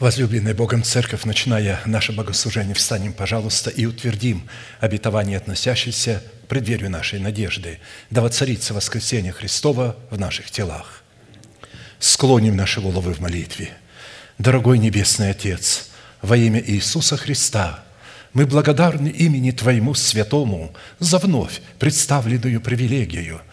Возлюбленная Богом Церковь, начиная наше богослужение, встанем, пожалуйста, и утвердим обетование, относящееся к преддверию нашей надежды, да воцарится воскресение Христова в наших телах. Склоним наши головы в молитве. Дорогой Небесный Отец, во имя Иисуса Христа, мы благодарны имени Твоему Святому за вновь представленную привилегию –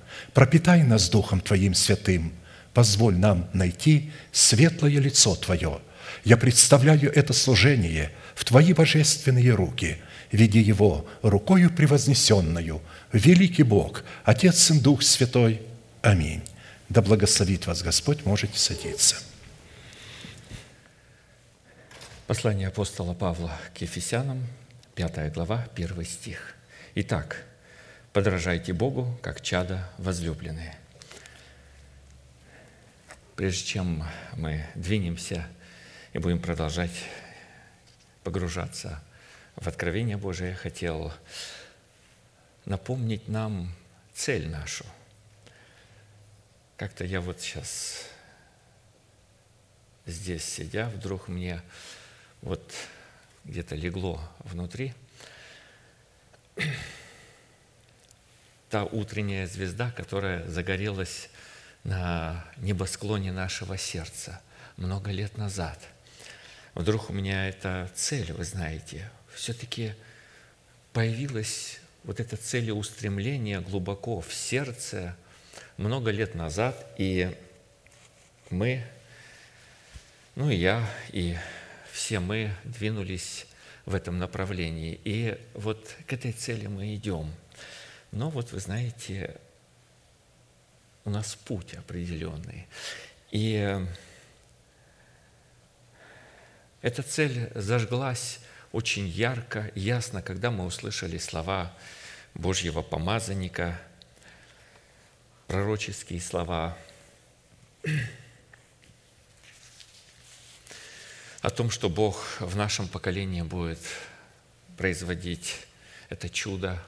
пропитай нас Духом Твоим святым, позволь нам найти светлое лицо Твое. Я представляю это служение в Твои божественные руки, веди его рукою превознесенную, великий Бог, Отец и Дух Святой. Аминь. Да благословит вас Господь, можете садиться. Послание апостола Павла к Ефесянам, 5 глава, 1 стих. Итак, подражайте Богу, как чада возлюбленные. Прежде чем мы двинемся и будем продолжать погружаться в откровение Божие, я хотел напомнить нам цель нашу. Как-то я вот сейчас здесь сидя, вдруг мне вот где-то легло внутри – та утренняя звезда, которая загорелась на небосклоне нашего сердца много лет назад. Вдруг у меня эта цель, вы знаете, все-таки появилась вот эта целеустремление глубоко в сердце много лет назад, и мы, ну и я, и все мы двинулись в этом направлении. И вот к этой цели мы идем – но вот вы знаете, у нас путь определенный. И эта цель зажглась очень ярко, ясно, когда мы услышали слова Божьего помазанника, пророческие слова о том, что Бог в нашем поколении будет производить это чудо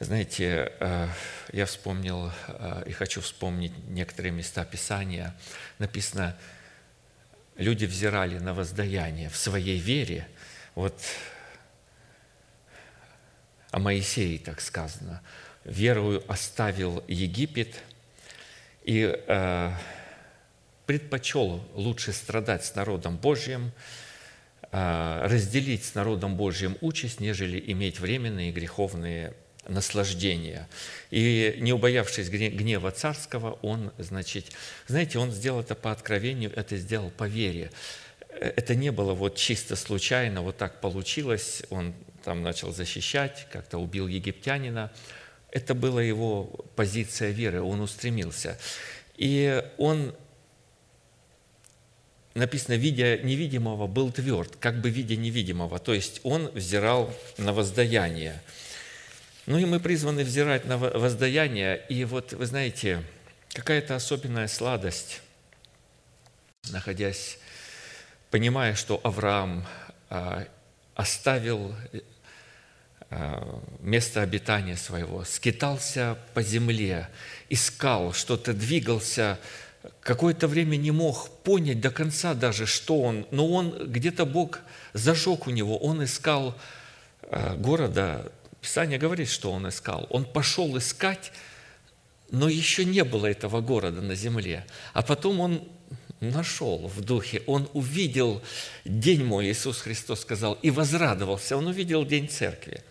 знаете, э, я вспомнил э, и хочу вспомнить некоторые места Писания. Написано, люди взирали на воздаяние в своей вере. Вот о Моисее так сказано. Верою оставил Египет и э, предпочел лучше страдать с народом Божьим, разделить с народом Божьим участь, нежели иметь временные греховные наслаждения. И не убоявшись гнева царского, он, значит, знаете, он сделал это по откровению, это сделал по вере. Э, это не было вот чисто случайно, вот так получилось, он там начал защищать, как-то убил египтянина. Это была его позиция веры, он устремился. И он написано, видя невидимого, был тверд, как бы видя невидимого. То есть он взирал на воздаяние – ну и мы призваны взирать на воздаяние. И вот, вы знаете, какая-то особенная сладость, находясь, понимая, что Авраам а, оставил а, место обитания своего, скитался по земле, искал что-то, двигался, какое-то время не мог понять до конца даже, что он, но он, где-то Бог зажег у него, он искал а, города Писание говорит, что он искал. Он пошел искать, но еще не было этого города на земле. А потом он нашел в духе, он увидел день мой, Иисус Христос сказал, и возрадовался, он увидел день церкви.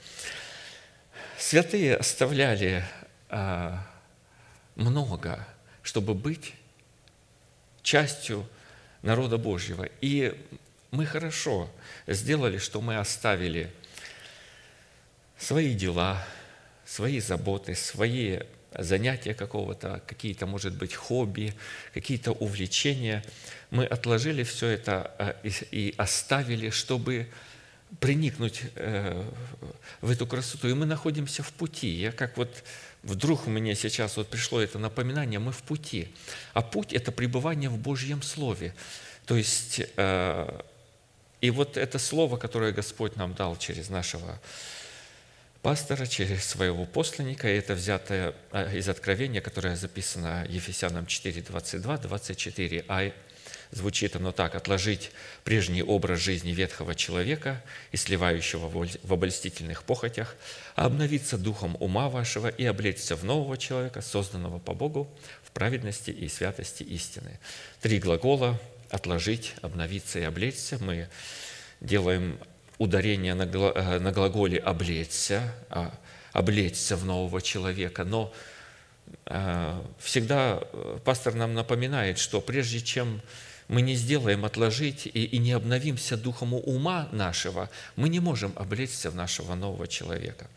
Святые оставляли а, много, чтобы быть частью народа Божьего. И мы хорошо сделали, что мы оставили свои дела, свои заботы, свои занятия какого-то, какие-то, может быть, хобби, какие-то увлечения. Мы отложили все это а, и оставили, чтобы приникнуть э, в эту красоту. И мы находимся в пути. Я как вот вдруг меня сейчас вот пришло это напоминание, мы в пути. А путь – это пребывание в Божьем Слове. То есть, э, и вот это Слово, которое Господь нам дал через нашего пастора, через своего посланника, и это взято э, из Откровения, которое записано Ефесянам 4, 22, 24. А звучит оно так. «Отложить прежний образ жизни ветхого человека и сливающего в обольстительных похотях, а обновиться духом ума вашего и облечься в нового человека, созданного по Богу в праведности и святости истины». Три глагола «отложить», «обновиться» и «облечься» мы делаем ударение на, э, на глаголе «облечься», а, «облечься в нового человека», но э, всегда э, пастор нам напоминает, что прежде чем мы не сделаем отложить и, и не обновимся духом ума нашего, мы не можем облечься в нашего нового человека.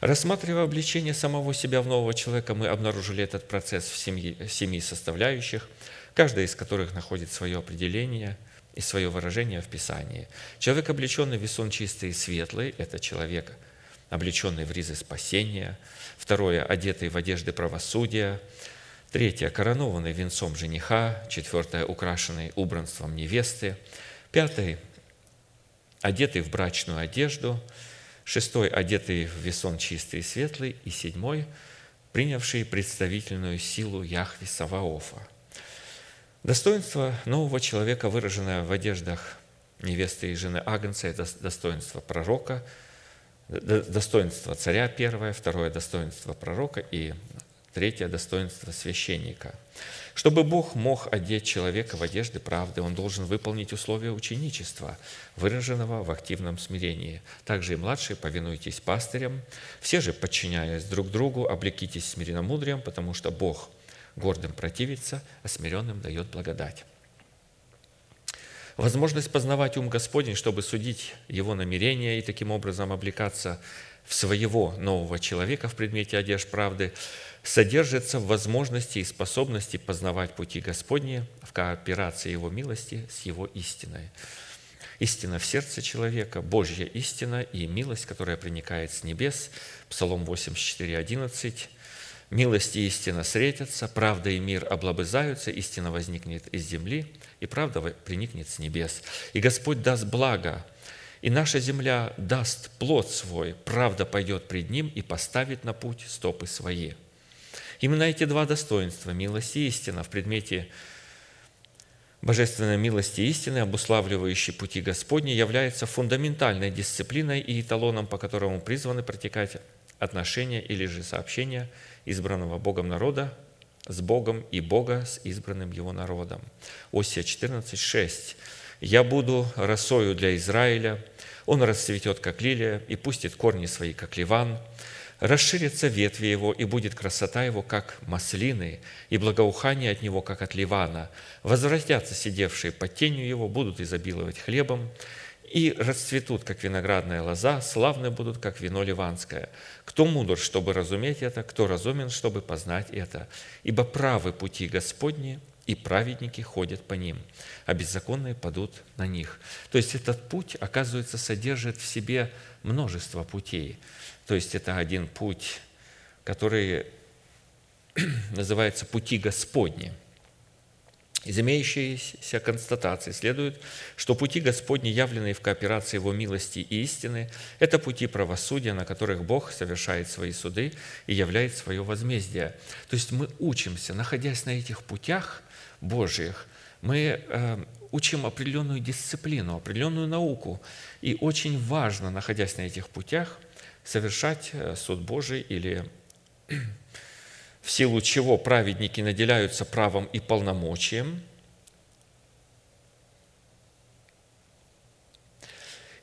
Рассматривая обличение самого себя в нового человека, мы обнаружили этот процесс в семье, семи составляющих, каждая из которых находит свое определение – и свое выражение в Писании. Человек, облеченный в весон чистый и светлый, это человек, облеченный в ризы спасения. Второе, одетый в одежды правосудия. Третье, коронованный венцом жениха. Четвертое, украшенный убранством невесты. Пятый, одетый в брачную одежду. Шестой, одетый в весон чистый и светлый. И седьмой, принявший представительную силу Яхви Саваофа – Достоинство нового человека, выраженное в одеждах невесты и жены Агнца, это достоинство пророка, достоинство царя первое, второе достоинство пророка и третье достоинство священника. Чтобы Бог мог одеть человека в одежды правды, он должен выполнить условия ученичества, выраженного в активном смирении. Также и младшие повинуйтесь пастырям, все же, подчиняясь друг другу, облекитесь смиренномудрием, потому что Бог – гордым противится, а смиренным дает благодать. Возможность познавать ум Господень, чтобы судить его намерения и таким образом облекаться в своего нового человека в предмете одежд правды, содержится в возможности и способности познавать пути Господни в кооперации Его милости с Его истиной. Истина в сердце человека, Божья истина и милость, которая проникает с небес. Псалом 84, 11. Милость и истина встретятся, правда и мир облобызаются, истина возникнет из земли, и правда приникнет с небес. И Господь даст благо, и наша земля даст плод свой, правда пойдет пред Ним и поставит на путь стопы свои. Именно эти два достоинства, милость и истина, в предмете божественной милости и истины, обуславливающей пути Господни, являются фундаментальной дисциплиной и эталоном, по которому призваны протекать отношения или же сообщения – избранного Богом народа с Богом и Бога с избранным Его народом. Осия 14, 6. «Я буду росою для Израиля, он расцветет, как лилия, и пустит корни свои, как ливан, расширятся ветви его, и будет красота его, как маслины, и благоухание от него, как от ливана. Возвратятся сидевшие под тенью его, будут изобиловать хлебом, и расцветут, как виноградная лоза, славны будут, как вино ливанское. Кто мудр, чтобы разуметь это, кто разумен, чтобы познать это? Ибо правы пути Господни, и праведники ходят по ним, а беззаконные падут на них». То есть этот путь, оказывается, содержит в себе множество путей. То есть это один путь, который называется «пути Господни», из имеющейся констатации следует, что пути Господни, явленные в кооперации Его милости и истины, это пути правосудия, на которых Бог совершает свои суды и являет свое возмездие. То есть мы учимся, находясь на этих путях Божьих, мы э, учим определенную дисциплину, определенную науку. И очень важно, находясь на этих путях, совершать э, суд Божий или в силу чего праведники наделяются правом и полномочием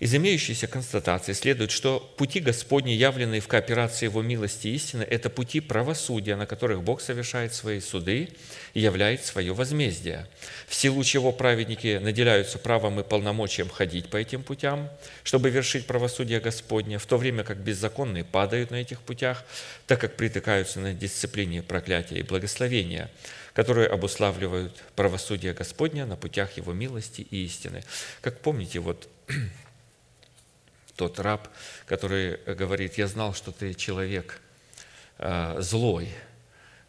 Из имеющейся констатации следует, что пути Господни, явленные в кооперации Его милости и истины, это пути правосудия, на которых Бог совершает свои суды и являет свое возмездие, в силу чего праведники наделяются правом и полномочием ходить по этим путям, чтобы вершить правосудие Господне, в то время как беззаконные падают на этих путях, так как притыкаются на дисциплине проклятия и благословения, которые обуславливают правосудие Господня на путях Его милости и истины. Как помните, вот тот раб, который говорит, я знал, что ты человек э, злой,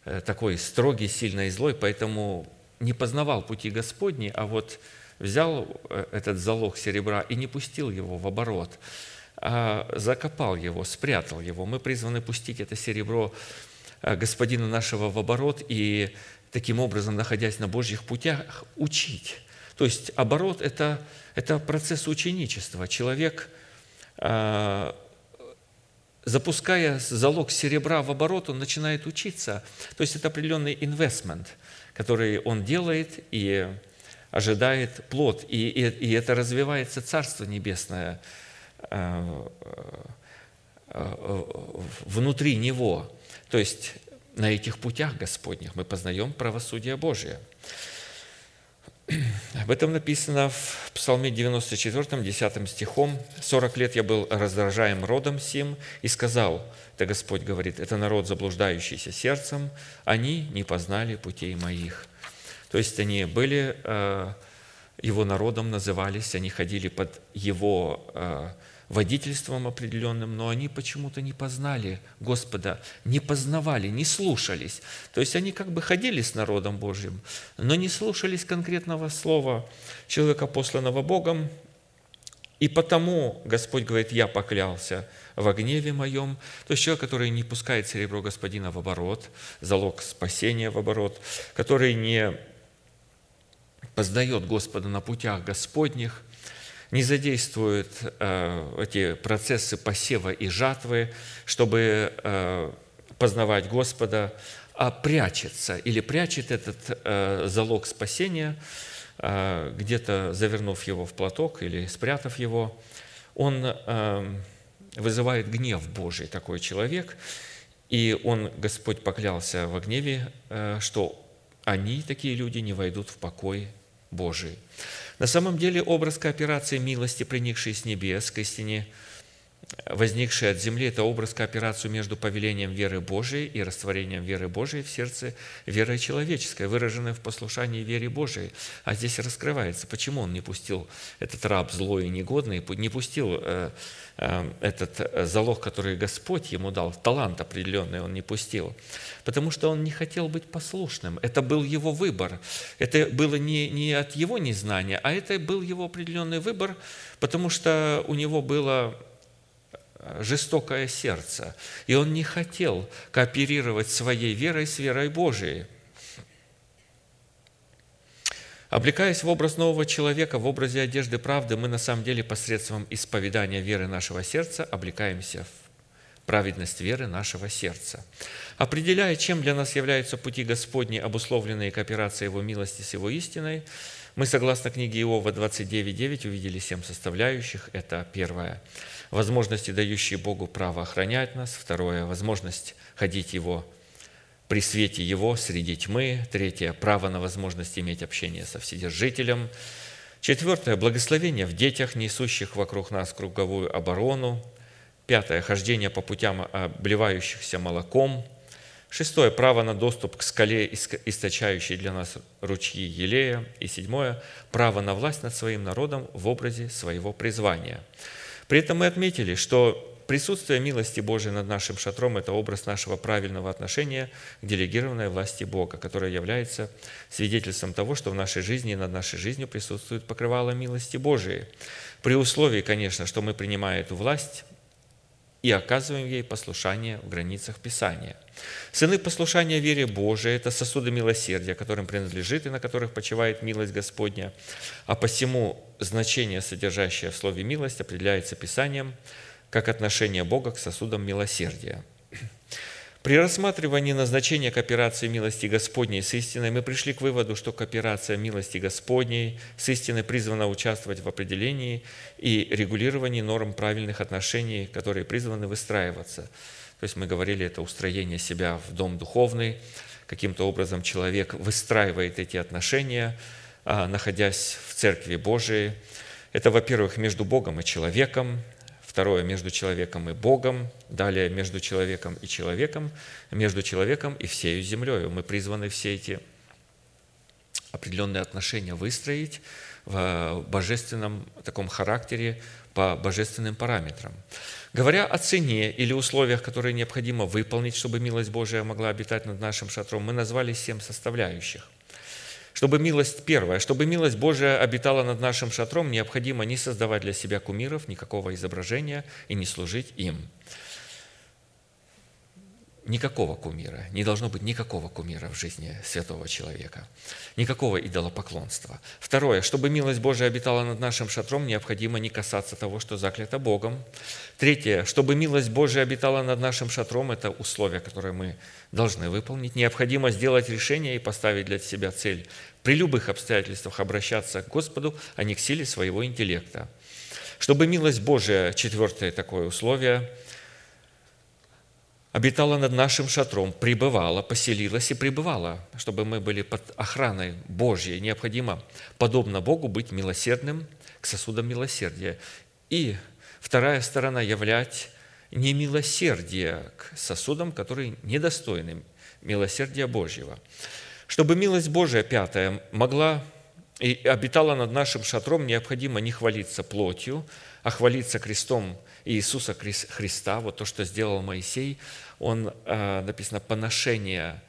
э, такой строгий, сильный и злой, поэтому не познавал пути Господни, а вот взял э, этот залог серебра и не пустил его в оборот, а закопал его, спрятал его. Мы призваны пустить это серебро Господина нашего в оборот и таким образом, находясь на Божьих путях, учить. То есть оборот это, – это процесс ученичества. Человек – запуская залог серебра в оборот, он начинает учиться. То есть это определенный инвестмент, который он делает и ожидает плод. И, и, и это развивается Царство Небесное а, а, внутри него. То есть на этих путях Господних мы познаем правосудие Божие – об этом написано в Псалме 94, 10 стихом. «Сорок лет я был раздражаем родом сим, и сказал, это Господь говорит, это народ, заблуждающийся сердцем, они не познали путей моих». То есть они были э, его народом, назывались, они ходили под его э, водительством определенным, но они почему-то не познали Господа, не познавали, не слушались. То есть они как бы ходили с народом Божьим, но не слушались конкретного слова человека, посланного Богом, и потому Господь говорит, я поклялся в гневе моем. То есть человек, который не пускает серебро Господина в оборот, залог спасения в оборот, который не познает Господа на путях Господних – не задействует э, эти процессы посева и жатвы, чтобы э, познавать Господа, а прячется или прячет этот э, залог спасения, где-то завернув его в платок или спрятав его, он вызывает гнев Божий, такой человек, и он, Господь поклялся во гневе, что они, такие люди, не войдут в покой Божий. На самом деле образ кооперации милости, приникшей с небес к истине, возникший от земли, это образ кооперации между повелением веры Божией и растворением веры Божией в сердце верой человеческой, выраженной в послушании вере Божией. А здесь раскрывается, почему он не пустил этот раб злой и негодный, не пустил э, э, этот э, залог, который Господь ему дал, талант определенный он не пустил, потому что он не хотел быть послушным. Это был его выбор. Это было не, не от его незнания, а это был его определенный выбор, потому что у него было жестокое сердце, и он не хотел кооперировать своей верой с верой Божией. Облекаясь в образ нового человека, в образе одежды правды, мы на самом деле посредством исповедания веры нашего сердца облекаемся в праведность веры нашего сердца. Определяя, чем для нас являются пути Господни, обусловленные кооперацией Его милости с Его истиной, мы, согласно книге Иова 29.9, увидели семь составляющих. Это первое возможности, дающие Богу право охранять нас. Второе – возможность ходить Его при свете Его среди тьмы. Третье – право на возможность иметь общение со Вседержителем. Четвертое – благословение в детях, несущих вокруг нас круговую оборону. Пятое – хождение по путям, обливающихся молоком. Шестое – право на доступ к скале, источающей для нас ручьи Елея. И седьмое – право на власть над своим народом в образе своего призвания – при этом мы отметили, что присутствие милости Божией над нашим шатром – это образ нашего правильного отношения к делегированной власти Бога, которая является свидетельством того, что в нашей жизни и над нашей жизнью присутствует покрывало милости Божией. При условии, конечно, что мы, принимая эту власть, и оказываем ей послушание в границах Писания. Сыны послушания вере Божией – это сосуды милосердия, которым принадлежит и на которых почивает милость Господня. А посему значение, содержащее в слове «милость», определяется Писанием как отношение Бога к сосудам милосердия. При рассматривании назначения кооперации милости Господней с истиной мы пришли к выводу, что кооперация милости Господней с истиной призвана участвовать в определении и регулировании норм правильных отношений, которые призваны выстраиваться. То есть мы говорили, это устроение себя в дом духовный, каким-то образом человек выстраивает эти отношения, а, находясь в Церкви Божией. Это, во-первых, между Богом и человеком, Второе – между человеком и Богом. Далее – между человеком и человеком. Между человеком и всею землей. Мы призваны все эти определенные отношения выстроить в божественном таком характере по божественным параметрам. Говоря о цене или условиях, которые необходимо выполнить, чтобы милость Божия могла обитать над нашим шатром, мы назвали семь составляющих. Чтобы милость, первая, чтобы милость Божия обитала над нашим шатром, необходимо не создавать для себя кумиров, никакого изображения и не служить им. Никакого кумира. Не должно быть никакого кумира в жизни святого человека. Никакого идолопоклонства. Второе. Чтобы милость Божия обитала над нашим шатром, необходимо не касаться того, что заклято Богом. Третье. Чтобы милость Божия обитала над нашим шатром, это условие, которое мы должны выполнить. Необходимо сделать решение и поставить для себя цель при любых обстоятельствах обращаться к Господу, а не к силе своего интеллекта. Чтобы милость Божия, четвертое такое условие – обитала над нашим шатром, пребывала, поселилась и пребывала, чтобы мы были под охраной Божьей. Необходимо, подобно Богу, быть милосердным к сосудам милосердия. И вторая сторона – являть немилосердие к сосудам, которые недостойны милосердия Божьего. Чтобы милость Божия, пятая, могла и обитала над нашим шатром, необходимо не хвалиться плотью, а хвалиться крестом Иисуса Христа, вот то, что сделал Моисей, он, э, написано, поношение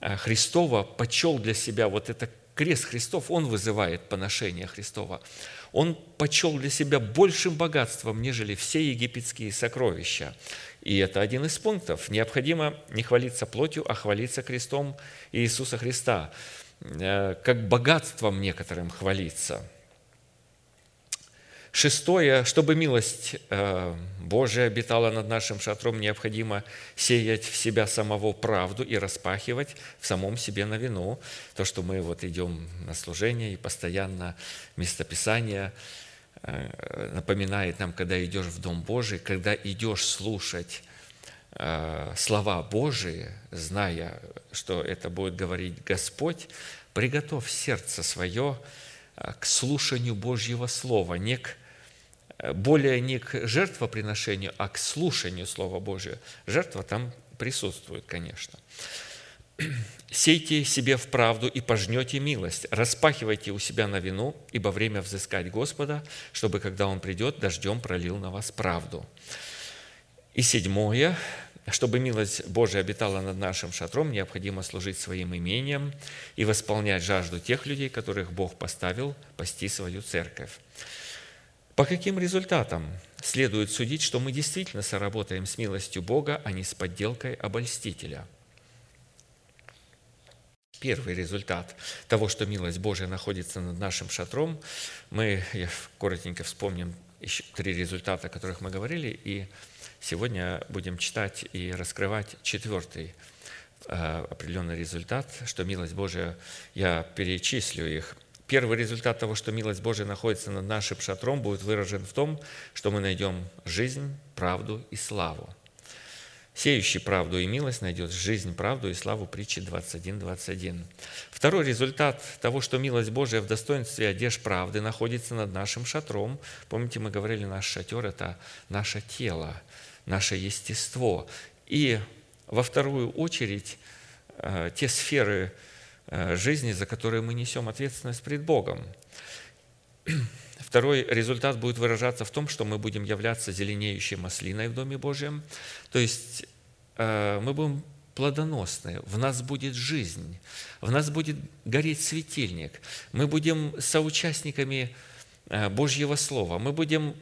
э, Христова почел для себя вот это крест Христов, он вызывает поношение Христова. Он почел для себя большим богатством, нежели все египетские сокровища. И это один из пунктов. Необходимо не хвалиться плотью, а хвалиться крестом Иисуса Христа. Э, как богатством некоторым хвалиться – Шестое, чтобы милость э, Божия обитала над нашим шатром, необходимо сеять в себя самого правду и распахивать в самом себе на вину. То, что мы вот идем на служение и постоянно местописание э, напоминает нам, когда идешь в Дом Божий, когда идешь слушать э, слова Божии, зная, что это будет говорить Господь, приготовь сердце свое к слушанию Божьего Слова, не к более не к жертвоприношению, а к слушанию Слова Божия. Жертва там присутствует, конечно. «Сейте себе в правду и пожнете милость, распахивайте у себя на вину, ибо время взыскать Господа, чтобы, когда Он придет, дождем пролил на вас правду». И седьмое, чтобы милость Божия обитала над нашим шатром, необходимо служить своим имением и восполнять жажду тех людей, которых Бог поставил пасти свою церковь. По каким результатам следует судить, что мы действительно соработаем с милостью Бога, а не с подделкой обольстителя? Первый результат того, что милость Божия находится над нашим шатром, мы коротенько вспомним еще три результата, о которых мы говорили, и сегодня будем читать и раскрывать четвертый э, определенный результат, что милость Божия, я перечислю их – Первый результат того, что милость Божия находится над нашим шатром, будет выражен в том, что мы найдем жизнь, правду и славу. Сеющий правду и милость найдет жизнь, правду и славу притчи 21, 21. Второй результат того, что милость Божия в достоинстве одежд правды находится над нашим шатром. Помните, мы говорили, наш шатер – это наше тело, наше естество. И во вторую очередь э, те сферы, жизни, за которые мы несем ответственность пред Богом. Второй результат будет выражаться в том, что мы будем являться зеленеющей маслиной в Доме Божьем. То есть э, мы будем плодоносны, в нас будет жизнь, в нас будет гореть светильник, мы будем соучастниками э, Божьего Слова, мы будем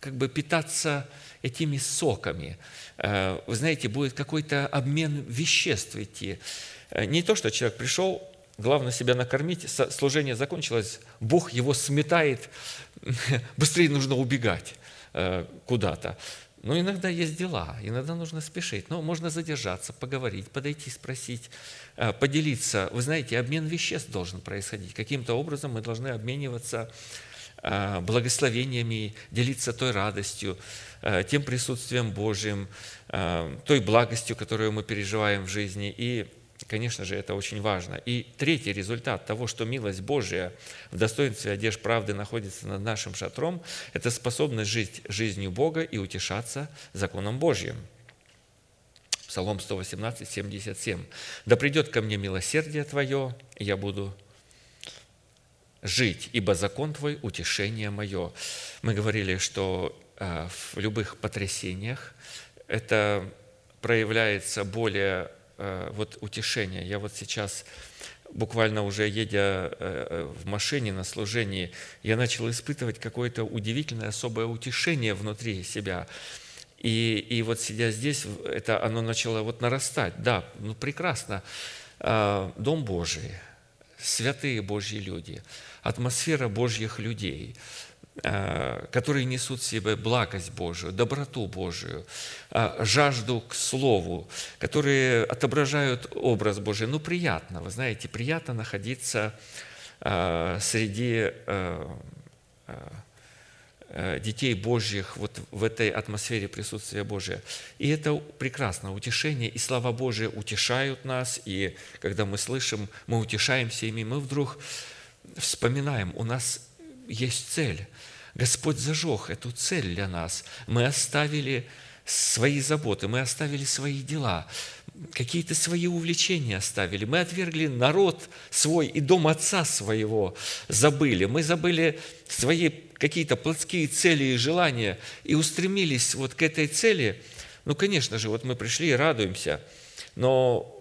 как бы питаться этими соками. Вы знаете, будет какой-то обмен веществ идти. Э, не то, что человек пришел, главное себя накормить, служение закончилось, Бог его сметает, быстрее нужно убегать э, куда-то. Но иногда есть дела, иногда нужно спешить. Но можно задержаться, поговорить, подойти, спросить, э, поделиться. Вы знаете, обмен веществ должен происходить. Каким-то образом мы должны обмениваться благословениями, делиться той радостью, тем присутствием Божьим, той благостью, которую мы переживаем в жизни. И Конечно же, это очень важно. И третий результат того, что милость Божия в достоинстве одежд правды находится над нашим шатром, это способность жить жизнью Бога и утешаться законом Божьим. Псалом 118, 77. «Да придет ко мне милосердие Твое, и я буду жить, ибо закон Твой – утешение мое». Мы говорили, что э, в любых потрясениях это проявляется более вот утешение. Я вот сейчас буквально уже едя э, в машине на служении, я начал испытывать какое-то удивительное особое утешение внутри себя. И, и вот сидя здесь, это оно начало вот нарастать. Да, ну прекрасно. А, Дом Божий, святые Божьи люди, атмосфера Божьих людей – Э, которые несут в себе благость Божию, доброту Божию, э, жажду к Слову, которые отображают образ Божий. Ну, приятно, вы знаете, приятно находиться э, среди детей Божьих вот в этой атмосфере присутствия Божия. И это прекрасно, утешение, и слова Божии утешают нас, и когда мы слышим, мы утешаемся ими, мы вдруг вспоминаем, у нас есть цель. Господь зажег эту цель для нас. Мы оставили свои заботы, мы оставили свои дела, какие-то свои увлечения оставили. Мы отвергли народ свой и дом отца своего забыли. Мы забыли свои какие-то плотские цели и желания и устремились вот к этой цели. Ну, конечно же, вот мы пришли и радуемся, но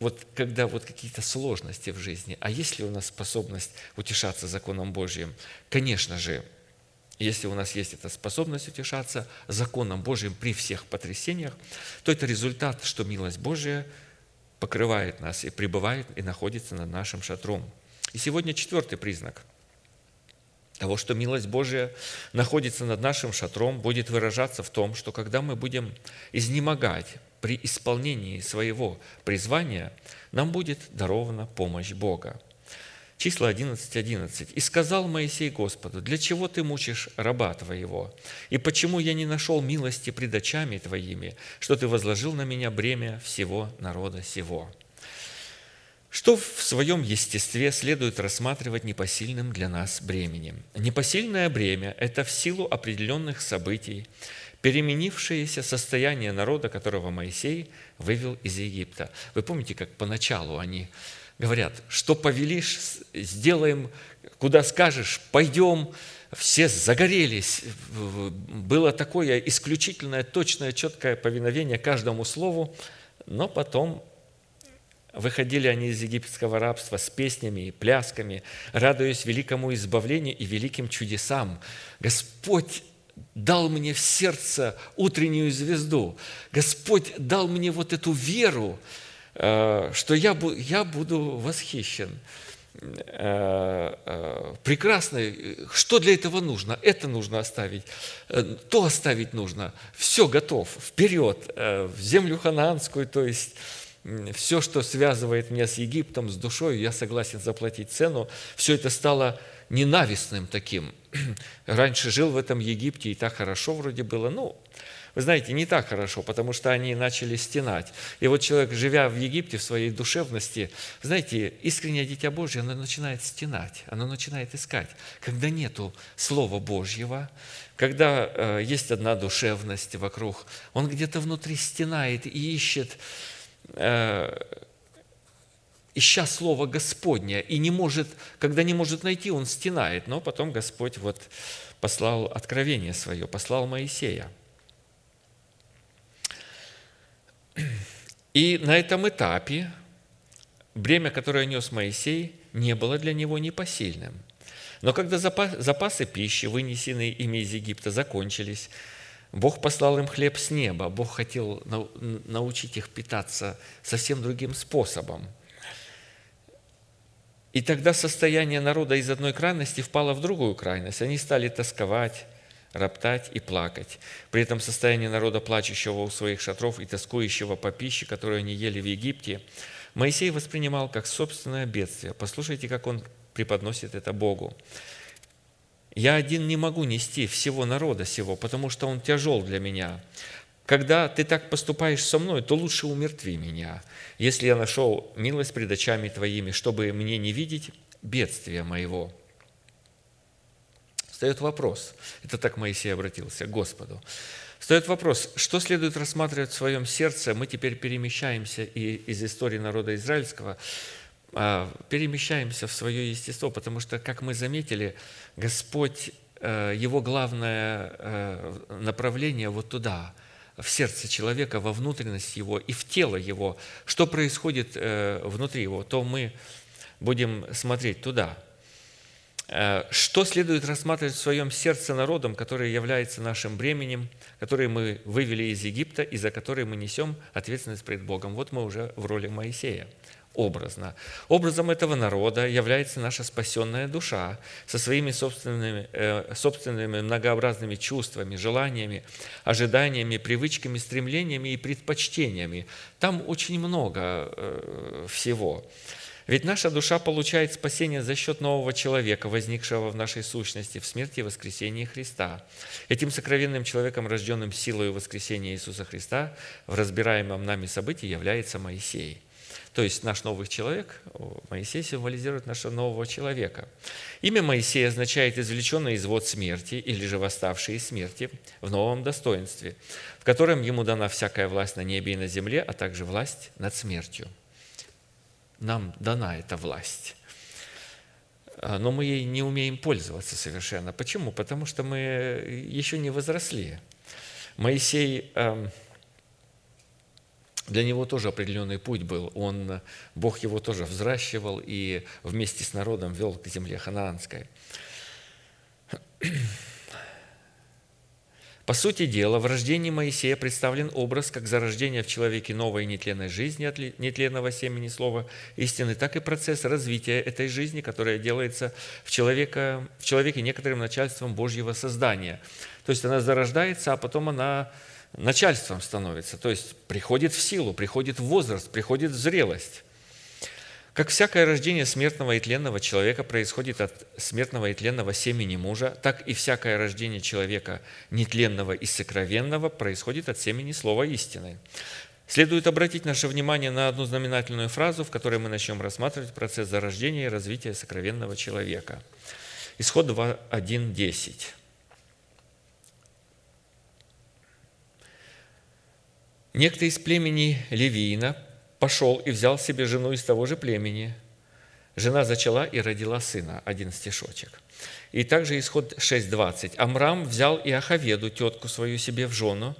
вот когда вот какие-то сложности в жизни, а есть ли у нас способность утешаться законом Божьим? Конечно же, если у нас есть эта способность утешаться законом Божьим при всех потрясениях, то это результат, что милость Божия покрывает нас и пребывает и находится над нашим шатром. И сегодня четвертый признак того, что милость Божия находится над нашим шатром, будет выражаться в том, что когда мы будем изнемогать при исполнении своего призвания, нам будет дарована помощь Бога. Числа 11, 11. «И сказал Моисей Господу, для чего ты мучишь раба твоего? И почему я не нашел милости пред очами твоими, что ты возложил на меня бремя всего народа сего?» Что в своем естестве следует рассматривать непосильным для нас бременем? Непосильное бремя – это в силу определенных событий, переменившееся состояние народа, которого Моисей вывел из Египта. Вы помните, как поначалу они говорят, что повелишь, сделаем, куда скажешь, пойдем, все загорелись. Было такое исключительное, точное, четкое повиновение каждому слову, но потом Выходили они из египетского рабства с песнями и плясками, радуясь великому избавлению и великим чудесам. Господь дал мне в сердце утреннюю звезду. Господь дал мне вот эту веру, что я, я буду восхищен. Э, э, прекрасно. Что для этого нужно? Это нужно оставить. То оставить нужно. Все готов. Вперед. В землю ханаанскую, то есть все, что связывает меня с Египтом, с душой, я согласен заплатить цену. Все это стало ненавистным таким. Раньше жил в этом Египте, и так хорошо вроде было. Ну, вы знаете, не так хорошо, потому что они начали стенать. И вот человек, живя в Египте, в своей душевности, знаете, искреннее Дитя Божье, оно начинает стенать, оно начинает искать. Когда нету Слова Божьего, когда э, есть одна душевность вокруг, он где-то внутри стенает и ищет Э, ища Слово Господня, и не может, когда не может найти, он стенает. Но потом Господь вот послал откровение свое, послал Моисея. И на этом этапе бремя, которое нес Моисей, не было для него непосильным. Но когда запасы пищи, вынесенные ими из Египта, закончились, Бог послал им хлеб с неба. Бог хотел научить их питаться совсем другим способом. И тогда состояние народа из одной крайности впало в другую крайность. Они стали тосковать, роптать и плакать. При этом состояние народа, плачущего у своих шатров и тоскующего по пище, которую они ели в Египте, Моисей воспринимал как собственное бедствие. Послушайте, как он преподносит это Богу. «Я один не могу нести всего народа сего, потому что он тяжел для меня. Когда ты так поступаешь со мной, то лучше умертви меня, если я нашел милость пред очами твоими, чтобы мне не видеть бедствия моего». Встает вопрос, это так Моисей обратился к Господу. Встает вопрос, что следует рассматривать в своем сердце? Мы теперь перемещаемся и из истории народа израильского, а, перемещаемся в свое естество, потому что, как мы заметили, Господь, э, его главное э, направление вот туда, в сердце человека, во внутренность его и в тело его. Что происходит э, внутри его, то мы будем смотреть туда – что следует рассматривать в своем сердце народом, который является нашим бременем, который мы вывели из Египта и за который мы несем ответственность перед Богом? Вот мы уже в роли Моисея образно. Образом этого народа является наша спасенная душа со своими собственными, э, собственными многообразными чувствами, желаниями, ожиданиями, привычками, стремлениями и предпочтениями. Там очень много э, всего. Ведь наша душа получает спасение за счет нового человека, возникшего в нашей сущности в смерти и воскресении Христа. Этим сокровенным человеком, рожденным силой воскресения Иисуса Христа, в разбираемом нами событии является Моисей. То есть наш новый человек, Моисей символизирует нашего нового человека. Имя Моисея означает извлеченный из вод смерти или же восставший из смерти в новом достоинстве, в котором ему дана всякая власть на небе и на земле, а также власть над смертью – нам дана эта власть. А, но мы ей не умеем пользоваться совершенно. Почему? Потому что мы еще не возросли. Моисей, эм, для него тоже определенный путь был. Он, Бог его тоже взращивал и вместе с народом вел к земле ханаанской. По сути дела, в рождении Моисея представлен образ как зарождение в человеке новой нетленной жизни от нетленного семени слова истины, так и процесс развития этой жизни, которая делается в, человека, в человеке некоторым начальством Божьего создания. То есть она зарождается, а потом она начальством становится, то есть приходит в силу, приходит в возраст, приходит в зрелость. Как всякое рождение смертного и тленного человека происходит от смертного и тленного семени мужа, так и всякое рождение человека нетленного и сокровенного происходит от семени слова истины. Следует обратить наше внимание на одну знаменательную фразу, в которой мы начнем рассматривать процесс зарождения и развития сокровенного человека. Исход 2.1.10. Некто из племени Левиина пошел и взял себе жену из того же племени. Жена зачала и родила сына, один стишочек. И также исход 6.20. Амрам взял и Ахаведу, тетку свою, себе в жену,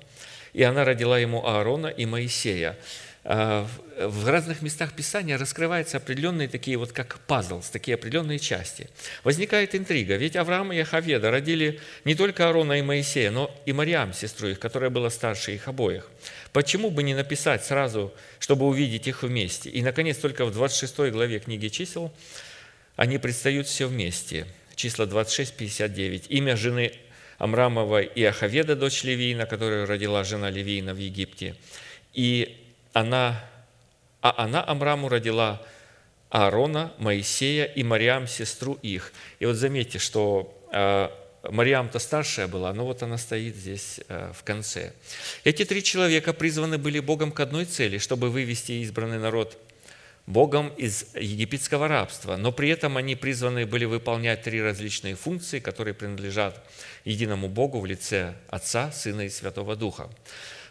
и она родила ему Аарона и Моисея. А, в разных местах Писания раскрываются определенные такие вот как пазл, такие определенные части. Возникает интрига, ведь Авраам и Ахаведа родили не только Аарона и Моисея, но и Мариам, сестру их, которая была старше их обоих. Почему бы не написать сразу, чтобы увидеть их вместе? И, наконец, только в 26 главе книги чисел они предстают все вместе. Числа 26, 59. Имя жены Амрамова и Ахаведа, дочь Левиина, которую родила жена Левиина в Египте. И она, а она Амраму родила Аарона, Моисея и Мариам, сестру их. И вот заметьте, что а, Мариам-то старшая была, но вот она стоит здесь а, в конце. Эти три человека призваны были Богом к одной цели, чтобы вывести избранный народ Богом из египетского рабства, но при этом они призваны были выполнять три различные функции, которые принадлежат единому Богу в лице Отца, Сына и Святого Духа.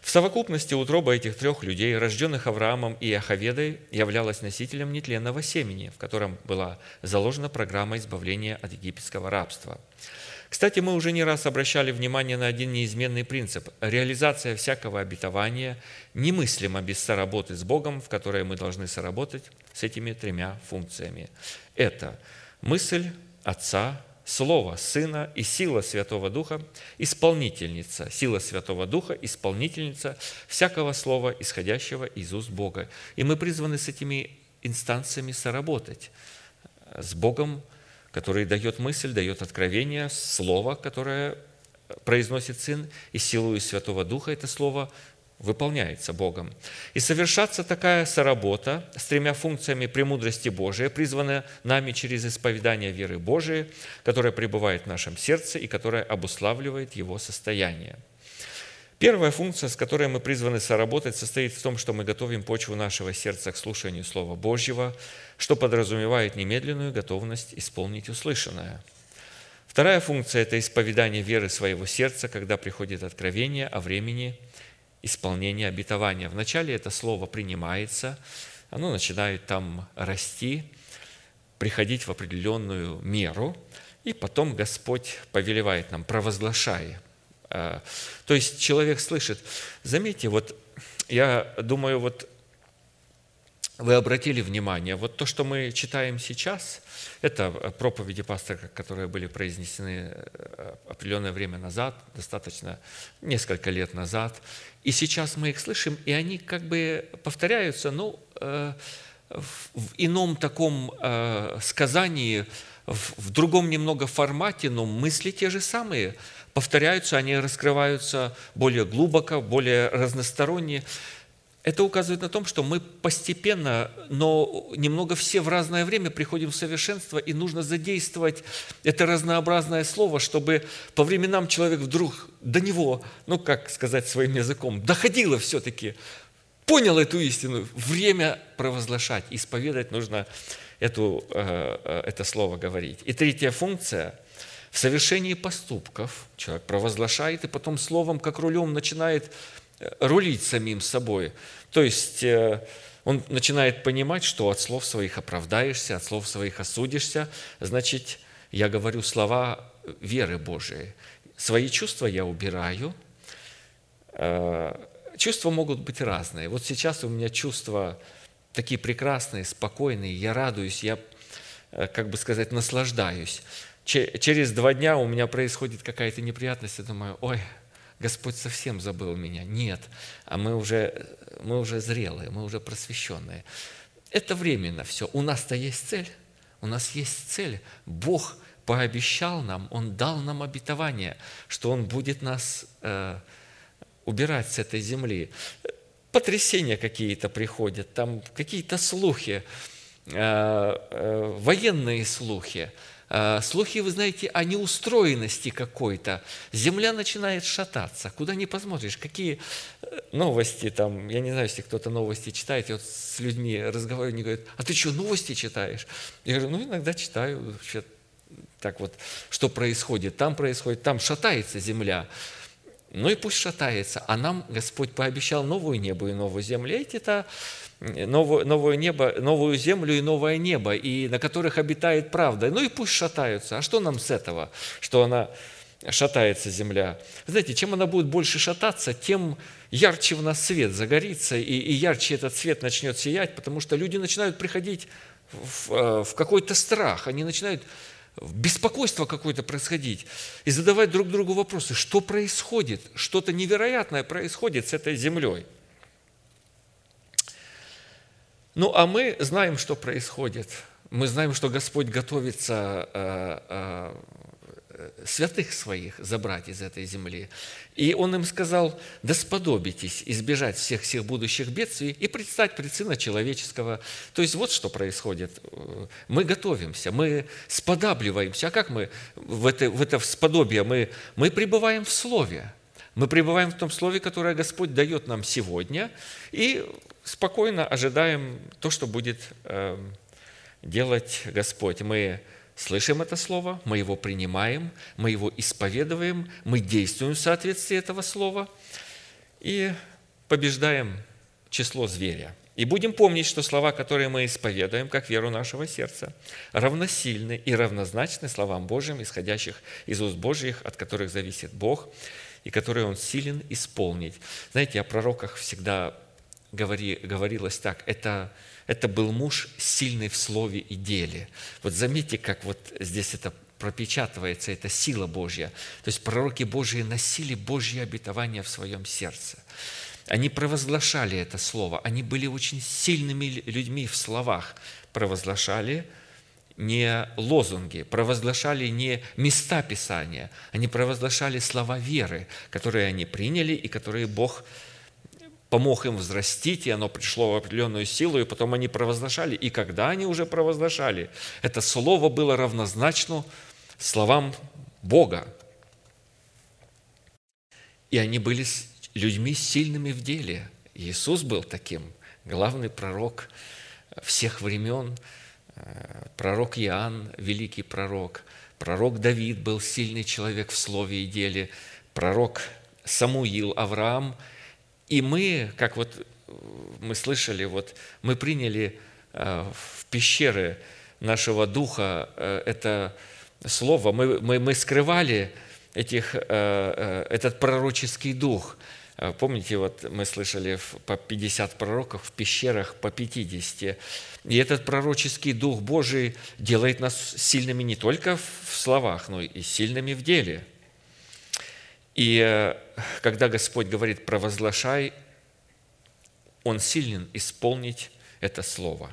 В совокупности утроба этих трех людей, рожденных Авраамом и Ахаведой, являлась носителем нетленного семени, в котором была заложена программа избавления от египетского рабства. Кстати, мы уже не раз обращали внимание на один неизменный принцип. Реализация всякого обетования немыслима без соработы с Богом, в которой мы должны соработать с этими тремя функциями. Это мысль Отца, Слово Сына и сила Святого Духа, исполнительница, сила Святого Духа, исполнительница всякого слова, исходящего из уст Бога. И мы призваны с этими инстанциями соработать, с Богом, который дает мысль, дает откровение, слово, которое произносит Сын, и силою Святого Духа это слово выполняется Богом. И совершаться такая соработа с тремя функциями премудрости Божией, призванная нами через исповедание веры Божией, которая пребывает в нашем сердце и которая обуславливает его состояние. Первая функция, с которой мы призваны соработать, состоит в том, что мы готовим почву нашего сердца к слушанию Слова Божьего, что подразумевает немедленную готовность исполнить услышанное. Вторая функция – это исповедание веры своего сердца, когда приходит откровение о времени – исполнения обетования. Вначале это слово принимается, оно начинает там расти, приходить в определенную меру, и потом Господь повелевает нам, провозглашай. А, то есть человек слышит. Заметьте, вот я думаю, вот вы обратили внимание, вот то, что мы читаем сейчас, это проповеди пастора, которые были произнесены э, определенное время назад, достаточно несколько лет назад. И сейчас мы их слышим, и они как бы повторяются, ну, э, в ином таком э, сказании, в другом немного формате, но мысли те же самые повторяются, они раскрываются более глубоко, более разносторонние. Это указывает на том, что мы постепенно, но немного все в разное время приходим в совершенство, и нужно задействовать это разнообразное слово, чтобы по временам человек вдруг до него, ну как сказать своим языком, доходило все-таки, понял эту истину. Время провозглашать, исповедать нужно эту, э, э, это слово говорить. И третья функция – в совершении поступков человек провозглашает, и потом словом, как рулем, начинает рулить самим собой. То есть э, он начинает понимать, что от слов своих оправдаешься, от слов своих осудишься. Значит, я говорю слова веры Божией. Свои чувства я убираю. Э, чувства могут быть разные. Вот сейчас у меня чувства такие прекрасные, спокойные, я радуюсь, я, э, как бы сказать, наслаждаюсь. Через два дня у меня происходит какая-то неприятность, я думаю, ой, Господь совсем забыл меня. Нет, а мы уже, мы уже зрелые, мы уже просвещенные. Это временно все. У нас-то есть цель. У нас есть цель. Бог пообещал нам, Он дал нам обетование, что Он будет нас э, убирать с этой земли. Потрясения какие-то приходят, там какие-то слухи, э, э, военные слухи – слухи, вы знаете, о неустроенности какой-то. Земля начинает шататься. Куда не посмотришь, какие э, новости там, я не знаю, если кто-то новости читает, я вот с людьми разговариваю, они говорят, а ты что, новости читаешь? Я говорю, ну, иногда читаю, вообще, так вот, что происходит, там происходит, там шатается земля. Ну и пусть шатается, а нам Господь пообещал новую небо и новую землю. Эти-то новое, новое небо, новую землю и новое небо, и на которых обитает правда. Ну и пусть шатаются. А что нам с этого, что она шатается земля? Знаете, чем она будет больше шататься, тем ярче в нас свет загорится, и, и ярче этот свет начнет сиять, потому что люди начинают приходить в, э, в какой-то страх, они начинают беспокойство какое-то происходить и задавать друг другу вопросы, что происходит, что-то невероятное происходит с этой землей – ну, а мы знаем, что происходит. Мы знаем, что Господь готовится э, э, святых своих забрать из этой земли. И Он им сказал, да сподобитесь избежать всех всех будущих бедствий и предстать пред Сына Человеческого. То есть вот что происходит. Мы готовимся, мы сподабливаемся. А как мы в это, в это сподобие? Мы, мы пребываем в Слове. Мы пребываем в том Слове, которое Господь дает нам сегодня, и спокойно ожидаем то, что будет эм, делать Господь. Мы слышим это Слово, мы его принимаем, мы его исповедуем, мы действуем в соответствии этого Слова и побеждаем число зверя. И будем помнить, что слова, которые мы исповедуем, как веру нашего сердца, равносильны и равнозначны словам Божьим, исходящих из уст Божьих, от которых зависит Бог, и которые Он силен исполнить. Знаете, о пророках всегда говори, говорилось так, это, это был муж сильный в слове и деле. Вот заметьте, как вот здесь это пропечатывается, это сила Божья. То есть пророки Божьи носили Божье обетование в своем сердце. Они провозглашали это слово. Они были очень сильными людьми в словах. Провозглашали, не лозунги, провозглашали не места Писания, они провозглашали слова веры, которые они приняли и которые Бог помог им взрастить, и оно пришло в определенную силу, и потом они провозглашали. И когда они уже провозглашали, это слово было равнозначно словам Бога. И они были людьми сильными в деле. Иисус был таким, главный пророк всех времен, э, пророк Иоанн, великий пророк, пророк Давид был сильный человек в слове и деле, пророк Самуил, Авраам. И мы, как вот э, мы слышали, вот мы приняли э, в пещеры нашего духа это слово, мы, мы, мы скрывали этих, этот пророческий дух – Э, помните, вот мы слышали по 50 пророков в пещерах по 50. И этот пророческий Дух Божий делает нас сильными не только в словах, но и сильными в деле. И э, когда Господь говорит «провозглашай», Он силен исполнить это слово.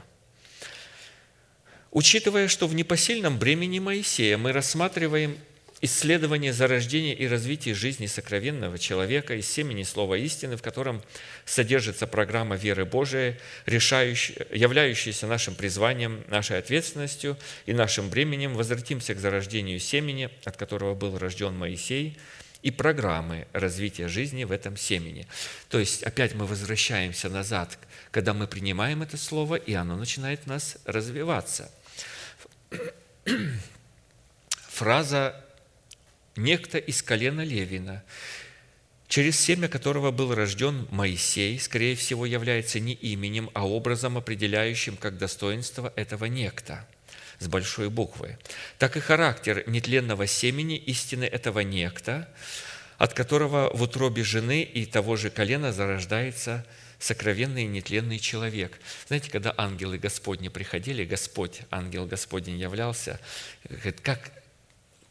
Учитывая, что в непосильном бремени Моисея мы рассматриваем исследование зарождения и развития жизни сокровенного человека из семени слова истины, в котором содержится программа веры Божией, являющаяся нашим призванием, нашей ответственностью и нашим бременем, возвратимся к зарождению семени, от которого был рожден Моисей, и программы развития жизни в этом семени. То есть опять мы возвращаемся назад, когда мы принимаем это слово, и оно начинает в нас развиваться. Фраза некто из колена Левина, через семя которого был рожден Моисей, скорее всего, является не именем, а образом, определяющим как достоинство этого некто с большой буквы. Так и характер нетленного семени истины этого некта, от которого в утробе жены и того же колена зарождается сокровенный и нетленный человек. Знаете, когда ангелы Господни приходили, Господь, ангел Господень являлся, говорит, как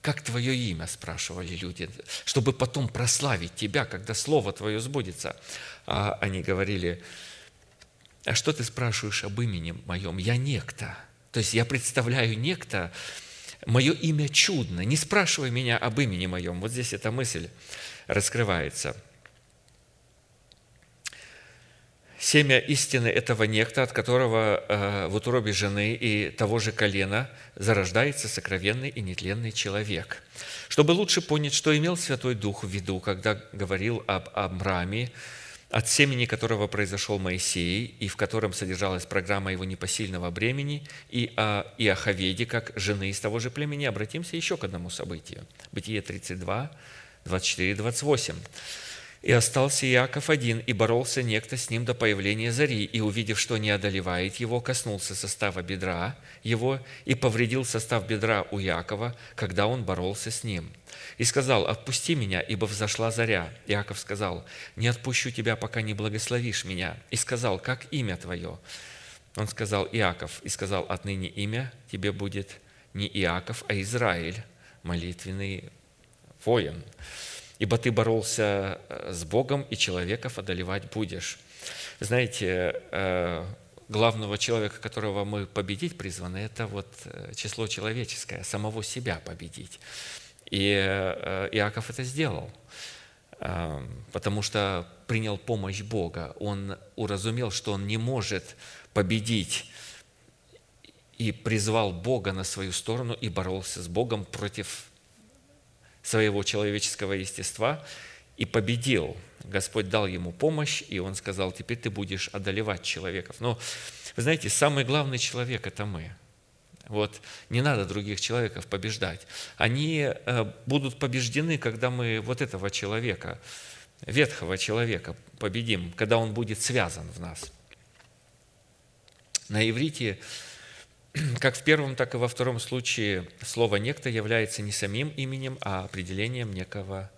как твое имя, спрашивали люди, чтобы потом прославить тебя, когда слово твое сбудется. А они говорили, а что ты спрашиваешь об имени моем? Я некто. То есть я представляю некто, мое имя чудно. Не спрашивай меня об имени моем. Вот здесь эта мысль раскрывается – семя истины этого некта, от которого э, в утробе жены и того же колена зарождается сокровенный и нетленный человек. Чтобы лучше понять, что имел Святой Дух в виду, когда говорил об Амраме, от семени которого произошел Моисей, и в котором содержалась программа его непосильного бремени, и о Иоховеде, как жены из того же племени, обратимся еще к одному событию. Бытие 32, 24, 28. И остался Иаков один, и боролся некто с ним до появления зари, и, увидев, что не одолевает его, коснулся состава бедра его и повредил состав бедра у Якова, когда он боролся с ним. И сказал, «Отпусти меня, ибо взошла заря». Иаков сказал, «Не отпущу тебя, пока не благословишь меня». И сказал, «Как имя твое?» Он сказал, «Иаков». И сказал, «Отныне имя тебе будет не Иаков, а Израиль, молитвенный воин» ибо ты боролся э, с Богом, и человеков одолевать будешь». Знаете, э, главного человека, которого мы победить призваны, это вот э, число человеческое, самого себя победить. И Иаков это сделал, потому что принял помощь Бога. Он уразумел, что он не может победить и призвал Бога на свою сторону и боролся с Богом против своего человеческого естества и победил. Господь дал ему помощь, и он сказал, теперь ты будешь одолевать человеков. Но, вы знаете, самый главный человек – это мы. Вот не надо других человеков побеждать. Они э, будут побеждены, когда мы вот этого человека, ветхого человека победим, когда он будет связан в нас. На иврите как в первом, так и во втором случае слово «некто» является не самим именем, а определением некого,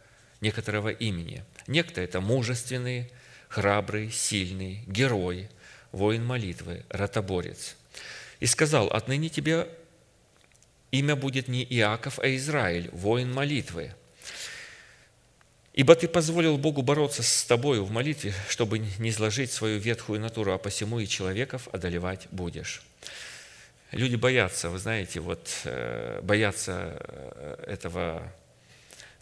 некоторого имени. Некто – это мужественный, храбрый, сильный, герой, воин молитвы, ротоборец. И сказал, отныне тебе имя будет не Иаков, а Израиль, воин молитвы. Ибо ты позволил Богу бороться с тобою в молитве, чтобы не изложить свою ветхую натуру, а посему и человеков одолевать будешь. Люди боятся, вы знаете, вот боятся этого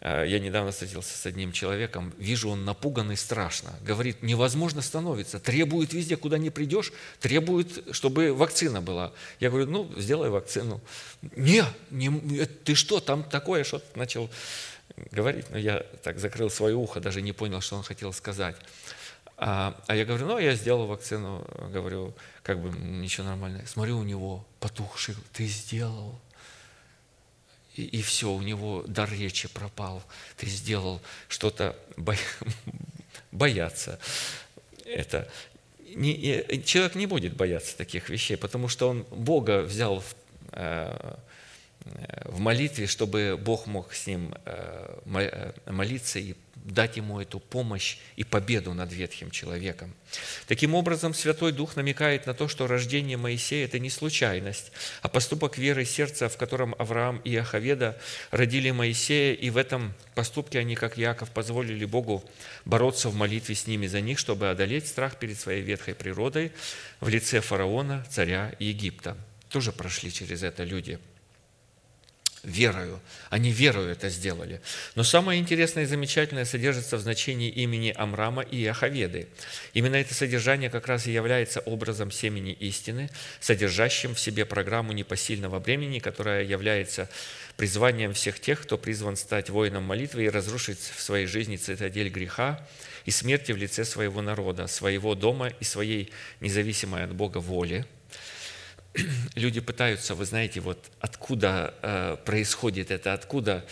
Э, я недавно встретился с одним человеком, вижу, он напуганный страшно. Говорит, невозможно становится, требует везде, куда не придешь, требует, чтобы вакцина была. Я говорю, ну, сделай вакцину. Не, не ты что, там такое, что начал говорить. Но я так закрыл свое ухо, даже не понял, что он хотел сказать. А, а я говорю, ну, я сделал вакцину, говорю, как бы ничего нормального. Смотрю, у него потухший, ты сделал и, и все, у него дар речи пропал. Ты сделал что-то бо... бояться. Это не, человек не будет бояться таких вещей, потому что он Бога взял в, э, в молитве, чтобы Бог мог с ним э, э, молиться и дать ему эту помощь и победу над ветхим человеком. Таким образом, Святой Дух намекает на то, что рождение Моисея – это не случайность, а поступок веры сердца, в котором Авраам и Ахаведа родили Моисея, и в этом поступке они, как Яков, позволили Богу бороться в молитве с ними за них, чтобы одолеть страх перед своей ветхой природой в лице фараона, царя Египта. Тоже прошли через это люди – верою. Они верою это сделали. Но самое интересное и замечательное содержится в значении имени Амрама и Ахаведы. Именно это содержание как раз и является образом семени истины, содержащим в себе программу непосильного бремени, которая является призванием всех тех, кто призван стать воином молитвы и разрушить в своей жизни цитадель греха и смерти в лице своего народа, своего дома и своей независимой от Бога воли – люди пытаются, вы знаете, вот откуда э, происходит это, откуда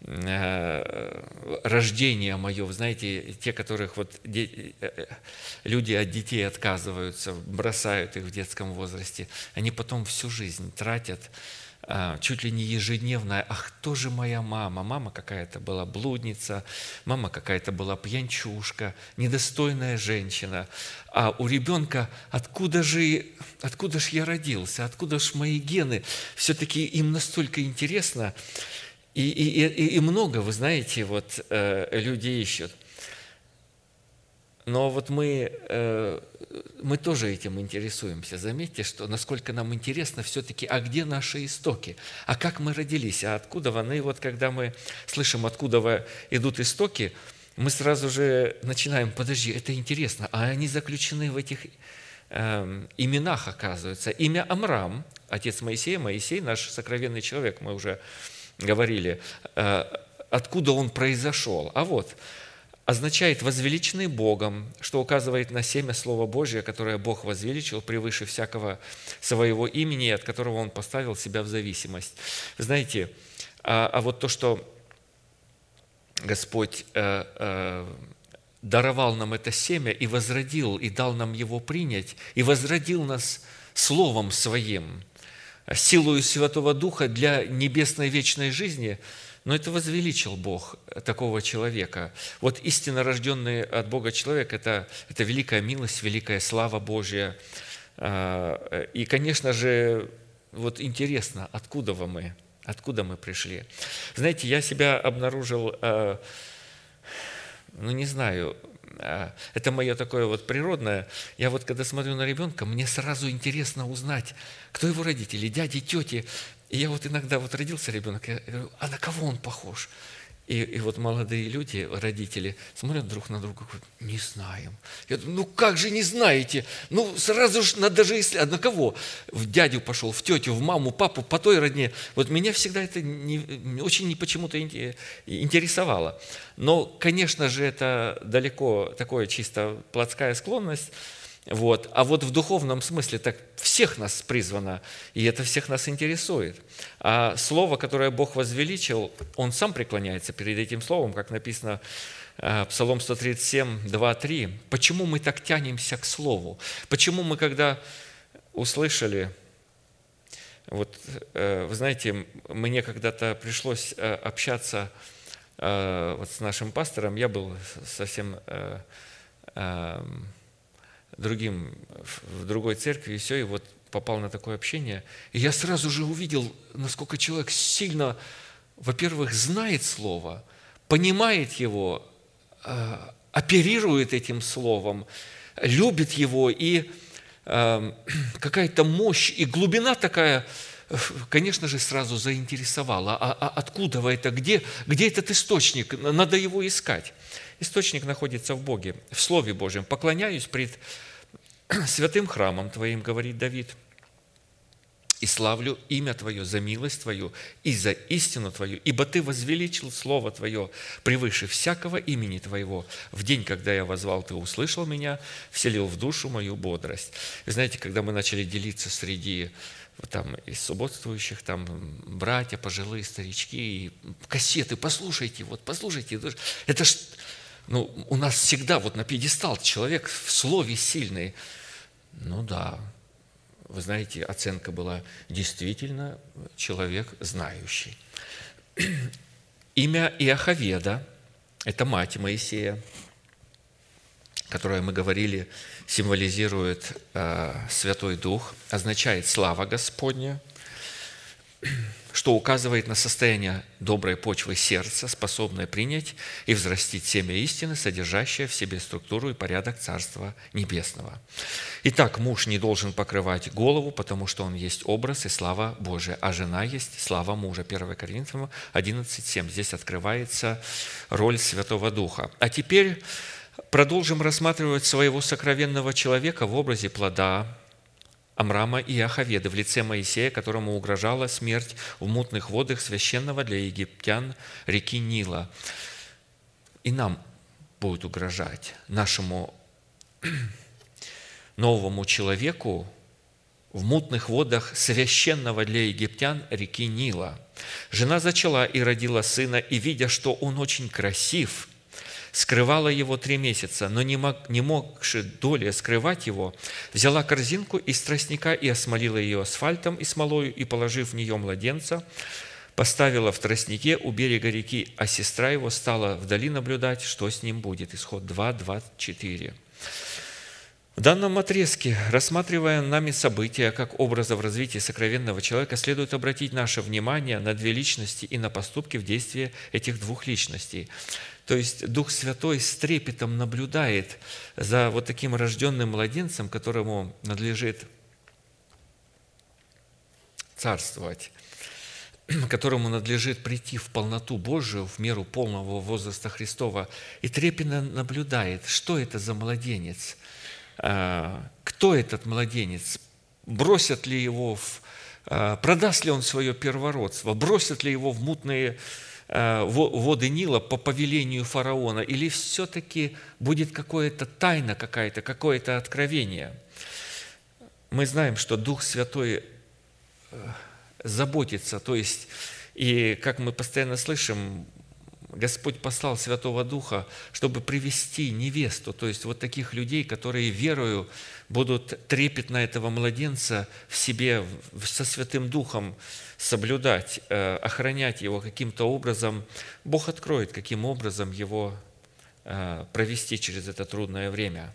э, рождение мое, вы знаете, те, которых вот де, э, люди от детей отказываются, бросают их в детском возрасте, они потом всю жизнь тратят чуть ли не ежедневная, ах, кто же моя мама? Мама какая-то была блудница, мама какая-то была пьянчушка, недостойная женщина. А у ребенка откуда же, откуда же я родился, откуда же мои гены? Все-таки им настолько интересно, и, и, и, и много, вы знаете, вот э, люди ищут. Но вот мы, э, мы тоже этим интересуемся. Заметьте, что насколько нам интересно все-таки, а где наши истоки? А как мы родились? А откуда они? И вот когда мы слышим, откуда идут истоки, мы сразу же начинаем, подожди, это интересно, а они заключены в этих э, именах, оказывается. Имя Амрам, отец Моисея, Моисей, наш сокровенный человек, мы уже говорили, э, откуда он произошел. А вот, означает «возвеличенный Богом», что указывает на семя Слова Божия, которое Бог возвеличил превыше всякого своего имени, от которого Он поставил себя в зависимость. Знаете, а, а вот то, что Господь э, э, даровал нам это семя и возродил, и дал нам его принять, и возродил нас Словом Своим, силою Святого Духа для небесной вечной жизни – но это возвеличил Бог такого человека. Вот истинно рожденный от Бога человек это, – это великая милость, великая слава Божья. А, и, конечно же, вот интересно, откуда мы, откуда мы пришли. Знаете, я себя обнаружил, а, ну не знаю, а, это мое такое вот природное. Я вот когда смотрю на ребенка, мне сразу интересно узнать, кто его родители, дяди, тети, и я вот иногда, вот родился ребенок, я говорю, а на кого он похож? И, и вот молодые люди, родители, смотрят друг на друга, говорят, не знаем. Я думаю, ну как же не знаете? Ну сразу же надо же исследовать. А на кого? В дядю пошел, в тетю, в маму, папу, по той родне. Вот меня всегда это не, очень не почему-то интересовало. Но, конечно же, это далеко такое чисто плотская склонность. Вот. А вот в духовном смысле так всех нас призвано, и это всех нас интересует. А слово, которое Бог возвеличил, Он сам преклоняется перед этим словом, как написано э, Псалом 137, 2, 3. Почему мы так тянемся к слову? Почему мы, когда услышали, вот, э, вы знаете, мне когда-то пришлось э, общаться вот с нашим пастором, я был совсем другим, в другой церкви, и все, и вот попал на такое общение. И я сразу же увидел, насколько человек сильно, во-первых, знает Слово, понимает его, э, оперирует этим Словом, любит его и э, какая-то мощь и глубина такая, конечно же, сразу заинтересовала. А, а откуда это? Где, где этот источник? Надо его искать. Источник находится в Боге, в Слове Божьем. «Поклоняюсь пред святым храмом Твоим, говорит Давид, и славлю имя Твое за милость Твою и за истину Твою, ибо Ты возвеличил Слово Твое превыше всякого имени Твоего. В день, когда я возвал, Ты услышал меня, вселил в душу мою бодрость». Вы знаете, когда мы начали делиться среди там, из субботствующих, там, братья, пожилые старички, и кассеты, послушайте, вот, послушайте. Это ж, ну, у нас всегда вот на пьедестал человек в слове сильный. Ну да, вы знаете, оценка была действительно человек знающий. Имя Иоховеда – это мать Моисея, которая, мы говорили, символизирует э, Святой Дух, означает «слава Господня», что указывает на состояние доброй почвы сердца, способное принять и взрастить семя истины, содержащее в себе структуру и порядок Царства Небесного. Итак, муж не должен покрывать голову, потому что он есть образ и слава Божия, а жена есть слава мужа. 1 Коринфянам 11.7. Здесь открывается роль Святого Духа. А теперь продолжим рассматривать своего сокровенного человека в образе плода Амрама и Ахаведы в лице Моисея, которому угрожала смерть в мутных водах священного для египтян реки Нила. И нам будет угрожать, нашему новому человеку в мутных водах священного для египтян реки Нила. Жена зачала и родила сына, и, видя, что он очень красив – скрывала его три месяца, но не, мог, не могши доли скрывать его, взяла корзинку из тростника и осмолила ее асфальтом и смолою, и, положив в нее младенца, поставила в тростнике у берега реки, а сестра его стала вдали наблюдать, что с ним будет. Исход 2, 24. В данном отрезке, рассматривая нами события как образа в развитии сокровенного человека, следует обратить наше внимание на две личности и на поступки в действии этих двух личностей. То есть Дух Святой с трепетом наблюдает за вот таким рожденным младенцем, которому надлежит царствовать, которому надлежит прийти в полноту Божию, в меру полного возраста Христова, и трепетно наблюдает, что это за младенец, а, кто этот младенец, бросят ли его в а, продаст ли он свое первородство, бросят ли его в мутные воды Нила по повелению фараона, или все-таки будет какая-то тайна какая-то, какое-то откровение? Мы знаем, что Дух Святой э, заботится, то есть, и как мы постоянно слышим, Господь послал Святого Духа, чтобы привести невесту, то есть вот таких людей, которые верою будут трепетно этого младенца в себе со Святым Духом соблюдать, э, охранять его каким-то образом, Бог откроет, каким образом его э, провести через это трудное время.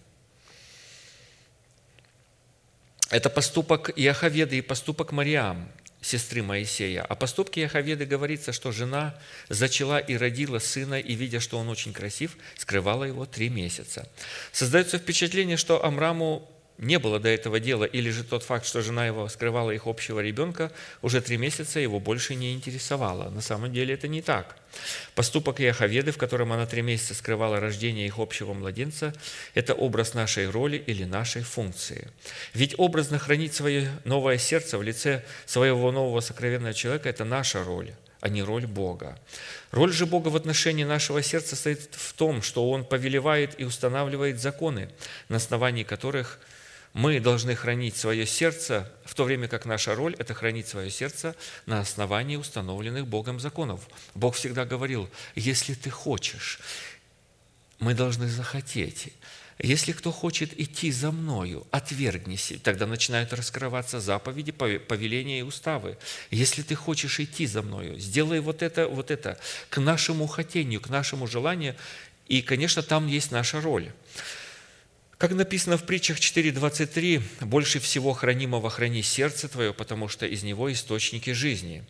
Это поступок Иоховеды и поступок Мариам, сестры Моисея. О поступке Иоховеды говорится, что жена зачала и родила сына, и, видя, что он очень красив, скрывала его три месяца. Создается впечатление, что Амраму не было до этого дела, или же тот факт, что жена его скрывала их общего ребенка, уже три месяца его больше не интересовало. На самом деле это не так. Поступок Яховеды, в котором она три месяца скрывала рождение их общего младенца, это образ нашей роли или нашей функции. Ведь образно хранить свое новое сердце в лице своего нового сокровенного человека – это наша роль а не роль Бога. Роль же Бога в отношении нашего сердца стоит в том, что Он повелевает и устанавливает законы, на основании которых – мы должны хранить свое сердце, в то время как наша роль – это хранить свое сердце на основании установленных Богом законов. Бог всегда говорил, если ты хочешь, мы должны захотеть. Если кто хочет идти за мною, отвергнись. Тогда начинают раскрываться заповеди, повеления и уставы. Если ты хочешь идти за мною, сделай вот это, вот это, к нашему хотению, к нашему желанию. И, конечно, там есть наша роль. Как написано в притчах 4.23, «Больше всего хранимого храни сердце твое, потому что из него источники жизни».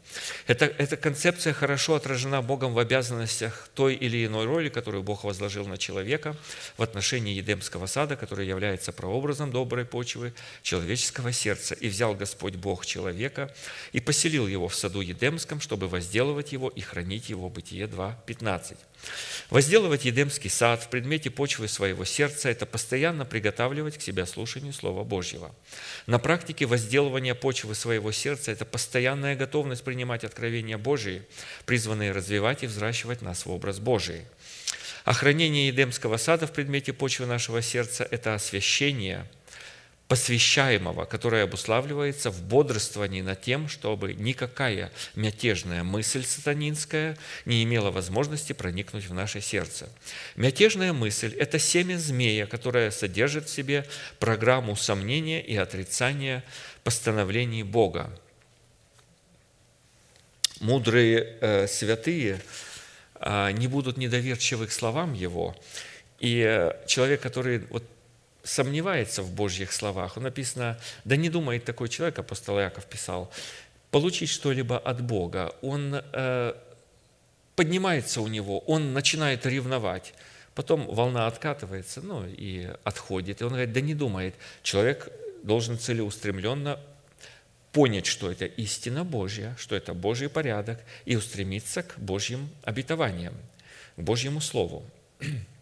Это, эта концепция хорошо отражена Богом в обязанностях той или иной роли, которую Бог возложил на человека в отношении Едемского сада, который является прообразом доброй почвы человеческого сердца. «И взял Господь Бог человека и поселил его в саду Едемском, чтобы возделывать его и хранить его». Бытие 2.15. Возделывать Едемский сад в предмете почвы своего сердца – это постоянно приготавливать к себя слушанию Слова Божьего. На практике возделывания почвы своего сердца – это постоянная готовность принимать откровения Божьи, призванные развивать и взращивать нас в образ Божий. Охранение Едемского сада в предмете почвы нашего сердца – это освящение – посвящаемого, которое обуславливается в бодрствовании над тем, чтобы никакая мятежная мысль сатанинская не имела возможности проникнуть в наше сердце. Мятежная мысль – это семя змея, которое содержит в себе программу сомнения и отрицания постановлений Бога. Мудрые э, святые э, не будут недоверчивы к словам Его, и э, человек, который вот сомневается в Божьих словах. Написано, да не думает такой человек, апостол Яков писал, получить что-либо от Бога. Он э, поднимается у него, он начинает ревновать. Потом волна откатывается, ну и отходит. И он говорит, да не думает. Человек должен целеустремленно понять, что это истина Божья, что это Божий порядок, и устремиться к Божьим обетованиям, к Божьему Слову.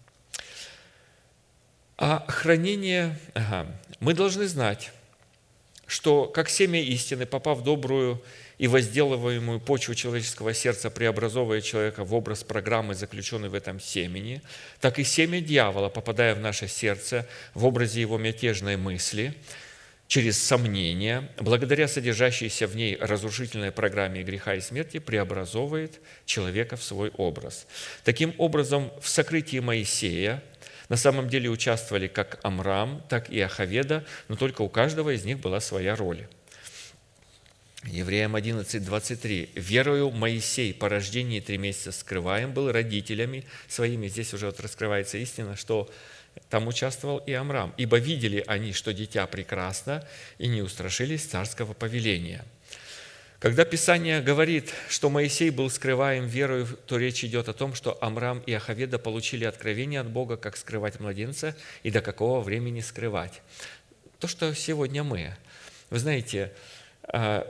А хранение, ага, мы должны знать, что как семя истины, попав в добрую и возделываемую почву человеческого сердца, преобразовывая человека в образ программы, заключенной в этом семени, так и семя дьявола, попадая в наше сердце в образе его мятежной мысли, через сомнения, благодаря содержащейся в ней разрушительной программе греха и смерти, преобразовывает человека в свой образ. Таким образом, в сокрытии Моисея – на самом деле участвовали как Амрам, так и Ахаведа, но только у каждого из них была своя роль. Евреям 11, 23. «Верою Моисей по рождении три месяца скрываем был родителями своими». Здесь уже вот раскрывается истина, что там участвовал и Амрам. «Ибо видели они, что дитя прекрасно, и не устрашились царского повеления». Когда Писание говорит, что Моисей был скрываем верою, то речь идет о том, что Амрам и Ахаведа получили откровение от Бога, как скрывать младенца и до какого времени скрывать. То, что сегодня мы. Вы знаете, а,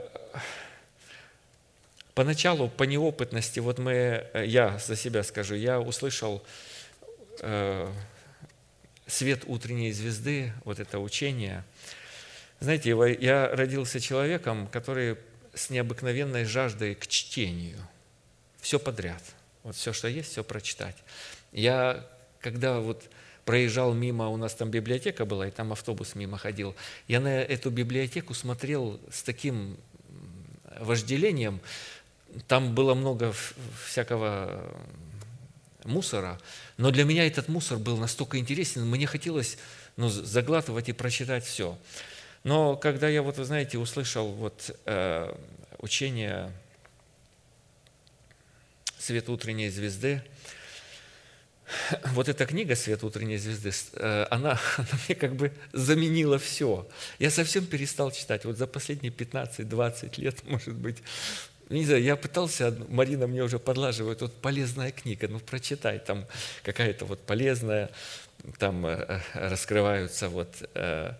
поначалу по неопытности, вот мы, я за себя скажу, я услышал э, свет утренней звезды, вот это учение. Знаете, я родился человеком, который с необыкновенной жаждой к чтению. Все подряд. Вот все, что есть, все прочитать. Я, когда вот проезжал мимо, у нас там библиотека была, и там автобус мимо ходил, я на эту библиотеку смотрел с таким вожделением, там было много всякого мусора, но для меня этот мусор был настолько интересен, мне хотелось ну, заглатывать и прочитать все. Но когда я, вот вы знаете, услышал вот, э, учение «Свет утренней звезды», вот эта книга «Свет утренней звезды», э, она, она мне как бы заменила все. Я совсем перестал читать. Вот за последние 15-20 лет, может быть, не знаю, я пытался, Марина мне уже подлаживает, вот полезная книга, ну прочитай, там какая-то вот полезная, там э, раскрываются вот Э,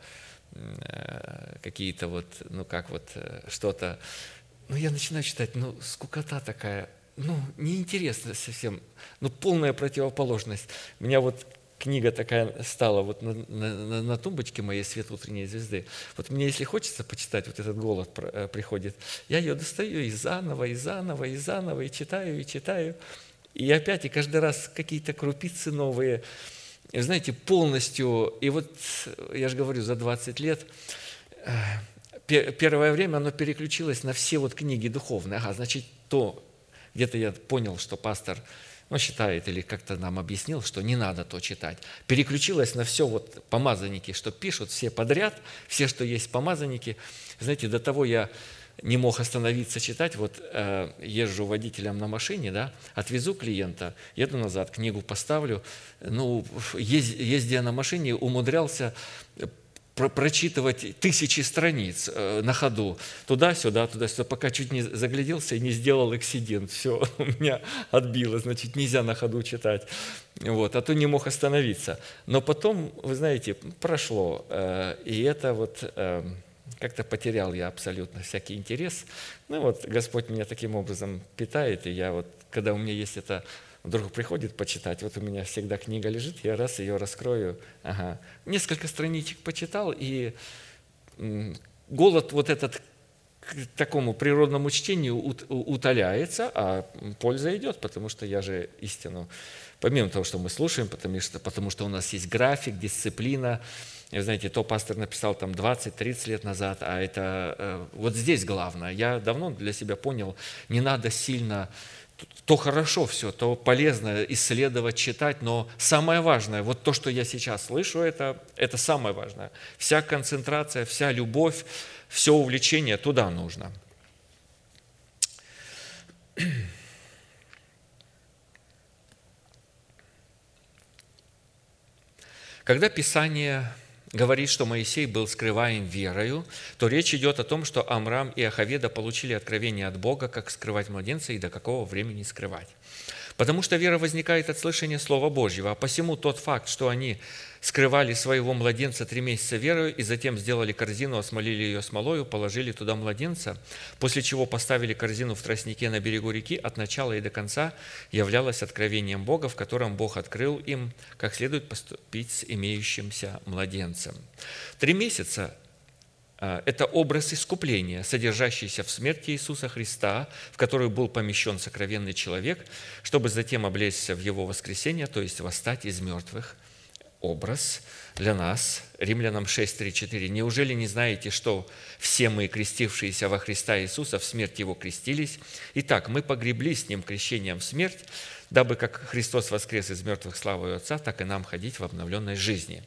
какие-то вот, ну как вот э, что-то. Ну я начинаю читать, ну скукота такая, ну неинтересно совсем, ну полная противоположность. У меня вот книга такая стала вот на, на, на тумбочке моей «Свет утренней звезды». Вот мне, если хочется почитать, вот этот голод э, приходит, я ее достаю и заново, и заново, и заново, и читаю, и читаю. И опять, и каждый раз какие-то крупицы новые – знаете, полностью, и вот я же говорю, за 20 лет, э, первое время оно переключилось на все вот книги духовные. Ага, значит, то, где-то я понял, что пастор ну, считает или как-то нам объяснил, что не надо то читать. Переключилось на все вот помазанники, что пишут все подряд, все, что есть помазанники. Знаете, до того я не мог остановиться читать. Вот э, езжу водителем на машине, да, отвезу клиента, еду назад, книгу поставлю. Ну, ездя на машине, умудрялся про прочитывать тысячи страниц э, на ходу, туда-сюда, туда-сюда, пока чуть не загляделся и не сделал эксидент. Все, у меня отбило, значит, нельзя на ходу читать. Вот, а то не мог остановиться. Но потом, вы знаете, прошло, э, и это вот э, как-то потерял я абсолютно всякий интерес. Ну вот, Господь меня таким образом питает, и я вот, когда у меня есть это вдруг приходит почитать, вот у меня всегда книга лежит, я раз ее раскрою, ага, несколько страничек почитал, и голод вот этот к такому природному чтению утоляется, а польза идет, потому что я же истину, помимо того, что мы слушаем, потому что, потому что у нас есть график, дисциплина, вы знаете, то пастор написал там 20-30 лет назад, а это э, вот здесь главное. Я давно для себя понял, не надо сильно то хорошо все, то полезно исследовать, читать, но самое важное, вот то, что я сейчас слышу, это, это самое важное. Вся концентрация, вся любовь, все увлечение туда нужно. Когда Писание говорит, что Моисей был скрываем верою, то речь идет о том, что Амрам и Ахаведа получили откровение от Бога, как скрывать младенца и до какого времени скрывать. Потому что вера возникает от слышания Слова Божьего, а посему тот факт, что они скрывали своего младенца три месяца верою и затем сделали корзину, осмолили ее смолою, положили туда младенца, после чего поставили корзину в тростнике на берегу реки, от начала и до конца являлось откровением Бога, в котором Бог открыл им, как следует поступить с имеющимся младенцем. Три месяца а, это образ искупления, содержащийся в смерти Иисуса Христа, в которую был помещен сокровенный человек, чтобы затем облечься в Его воскресение, то есть восстать из мертвых. Образ для нас, Римлянам 6, 3, 4. «Неужели не знаете, что все мы, крестившиеся во Христа Иисуса, в смерть Его крестились? Итак, мы погребли с Ним крещением в смерть, дабы как Христос воскрес из мертвых славою Отца, так и нам ходить в обновленной жизни».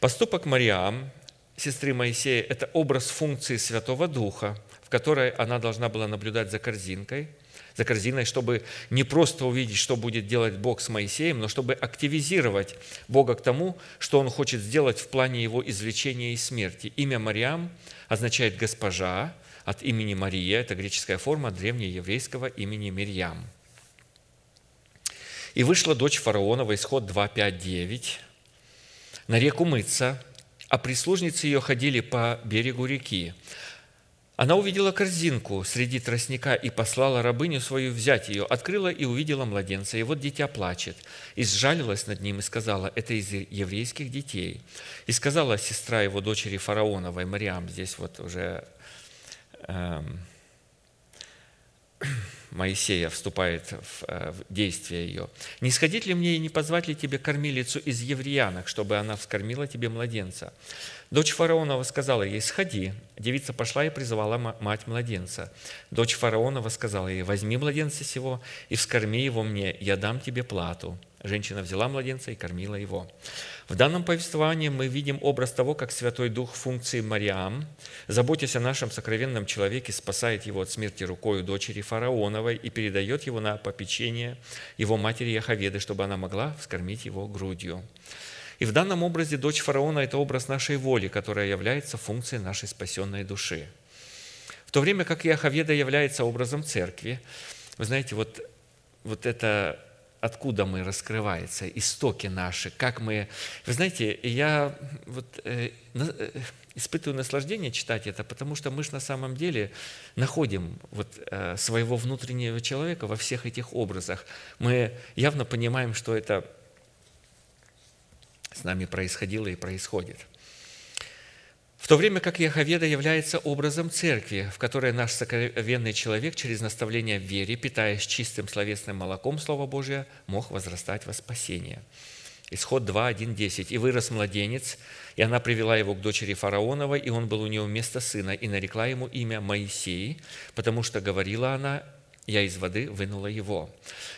Поступок Мариам, сестры Моисея – это образ функции Святого Духа, в которой она должна была наблюдать за корзинкой, за корзиной, чтобы не просто увидеть, что будет делать Бог с Моисеем, но чтобы активизировать Бога к тому, что Он хочет сделать в плане Его извлечения из смерти. Имя Мариам означает «госпожа», от имени Мария, это греческая форма древнееврейского имени Мирьям. «И вышла дочь фараонова, исход 2, 5, 9, на реку мыться, а прислужницы ее ходили по берегу реки. Она увидела корзинку среди тростника и послала рабыню свою взять ее, открыла и увидела младенца. И вот дитя плачет. И сжалилась над ним и сказала, это из еврейских детей. И сказала сестра его дочери фараоновой, Мариам, здесь вот уже эм, Моисея вступает в, э, в действие ее. «Не сходить ли мне и не позвать ли тебе кормилицу из евреянок, чтобы она вскормила тебе младенца?» Дочь фараонова сказала ей, «Сходи». Девица пошла и призывала мать младенца. Дочь фараонова сказала ей, «Возьми младенца сего и вскорми его мне, я дам тебе плату». Женщина взяла младенца и кормила его. В данном повествовании мы видим образ того, как Святой Дух функции Мариам, заботясь о нашем сокровенном человеке, спасает его от смерти рукою дочери фараоновой и передает его на попечение его матери Яховеды, чтобы она могла вскормить его грудью. И в данном образе дочь фараона – это образ нашей воли, которая является функцией нашей спасенной души. В то время как Яховеда является образом церкви, вы знаете, вот, вот это откуда мы раскрывается, истоки наши, как мы... Вы знаете, я вот, э, э, испытываю наслаждение читать это, потому что мы же на самом деле находим вот, э, своего внутреннего человека во всех этих образах. Мы явно понимаем, что это с нами происходило и происходит – в то время как Яховеда является образом церкви, в которой наш сокровенный человек через наставление в вере, питаясь чистым словесным молоком Слова Божия, мог возрастать во спасение. Исход 2, 1, 10. «И вырос младенец, и она привела его к дочери фараоновой, и он был у нее вместо сына, и нарекла ему имя Моисей, потому что говорила она, я из воды вынула его.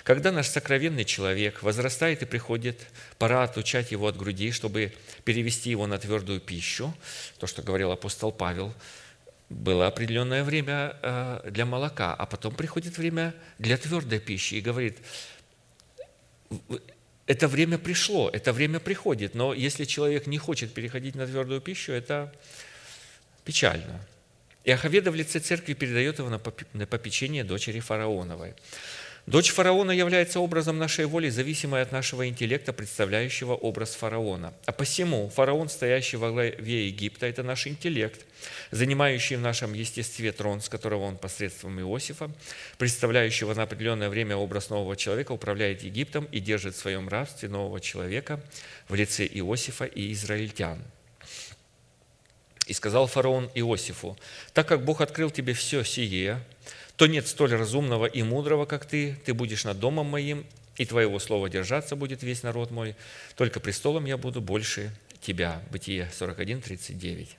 Когда наш сокровенный человек возрастает и приходит, пора отучать его от груди, чтобы перевести его на твердую пищу, то, что говорил апостол Павел, было определенное время э, для молока, а потом приходит время для твердой пищи и говорит, это время пришло, это время приходит, но если человек не хочет переходить на твердую пищу, это печально. И Ахаведа в лице церкви передает его на попечение дочери фараоновой. Дочь фараона является образом нашей воли, зависимой от нашего интеллекта, представляющего образ фараона. А посему фараон, стоящий во главе Египта, это наш интеллект, занимающий в нашем естестве трон, с которого он посредством Иосифа, представляющего на определенное время образ нового человека, управляет Египтом и держит в своем рабстве нового человека в лице Иосифа и израильтян. И сказал фараон Иосифу, «Так как Бог открыл тебе все сие, то нет столь разумного и мудрого, как ты, ты будешь над домом моим, и твоего слова держаться будет весь народ мой, только престолом я буду больше тебя». Бытие 41, 39.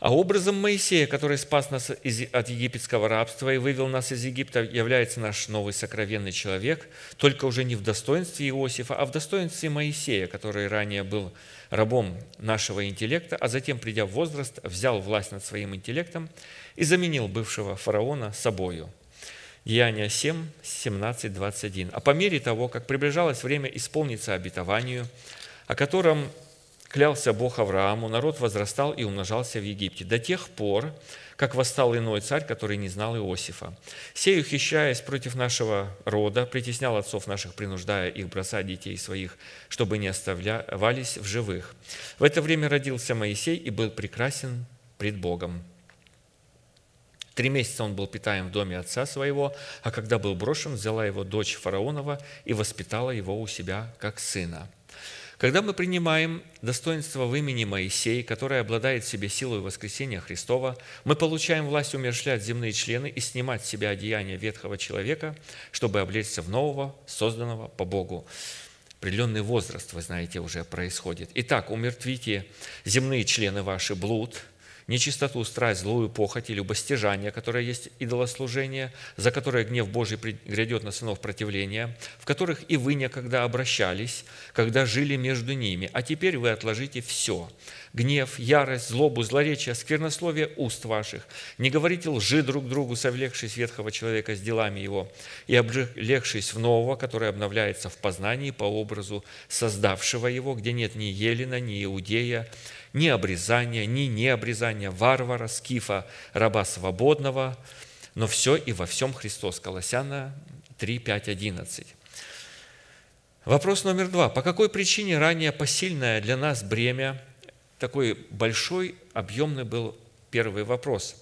А образом Моисея, который спас нас из, от египетского рабства и вывел нас из Египта, является наш новый сокровенный человек, только уже не в достоинстве Иосифа, а в достоинстве Моисея, который ранее был рабом нашего интеллекта, а затем, придя в возраст, взял власть над своим интеллектом и заменил бывшего фараона собою. Деяния 7, 17, 21. А по мере того, как приближалось время исполниться обетованию, о котором клялся Бог Аврааму, народ возрастал и умножался в Египте до тех пор, как восстал иной царь, который не знал Иосифа. Сей, ухищаясь против нашего рода, притеснял отцов наших, принуждая их бросать детей своих, чтобы не оставлялись в живых. В это время родился Моисей и был прекрасен пред Богом. Три месяца он был питаем в доме отца своего, а когда был брошен, взяла его дочь фараонова и воспитала его у себя как сына. Когда мы принимаем достоинство в имени Моисей, которое обладает в себе силой воскресения Христова, мы получаем власть умершлять земные члены и снимать с себя одеяния ветхого человека, чтобы облечься в нового, созданного по Богу. Определенный возраст, вы знаете, уже происходит. Итак, умертвите земные члены ваши, блуд, нечистоту, страсть, злую похоть и любостяжание, которое есть идолослужение, за которое гнев Божий грядет на сынов противления, в которых и вы некогда обращались, когда жили между ними, а теперь вы отложите все – гнев, ярость, злобу, злоречие, сквернословие уст ваших. Не говорите лжи друг другу, совлекшись ветхого человека с делами его, и облегшись в нового, который обновляется в познании по образу создавшего его, где нет ни Елена, ни Иудея, ни обрезания, ни необрезания, варвара, скифа, раба свободного, но все и во всем Христос. Колоссяна 3, 5, 11. Вопрос номер два. По какой причине ранее посильное для нас бремя, такой большой, объемный был первый вопрос.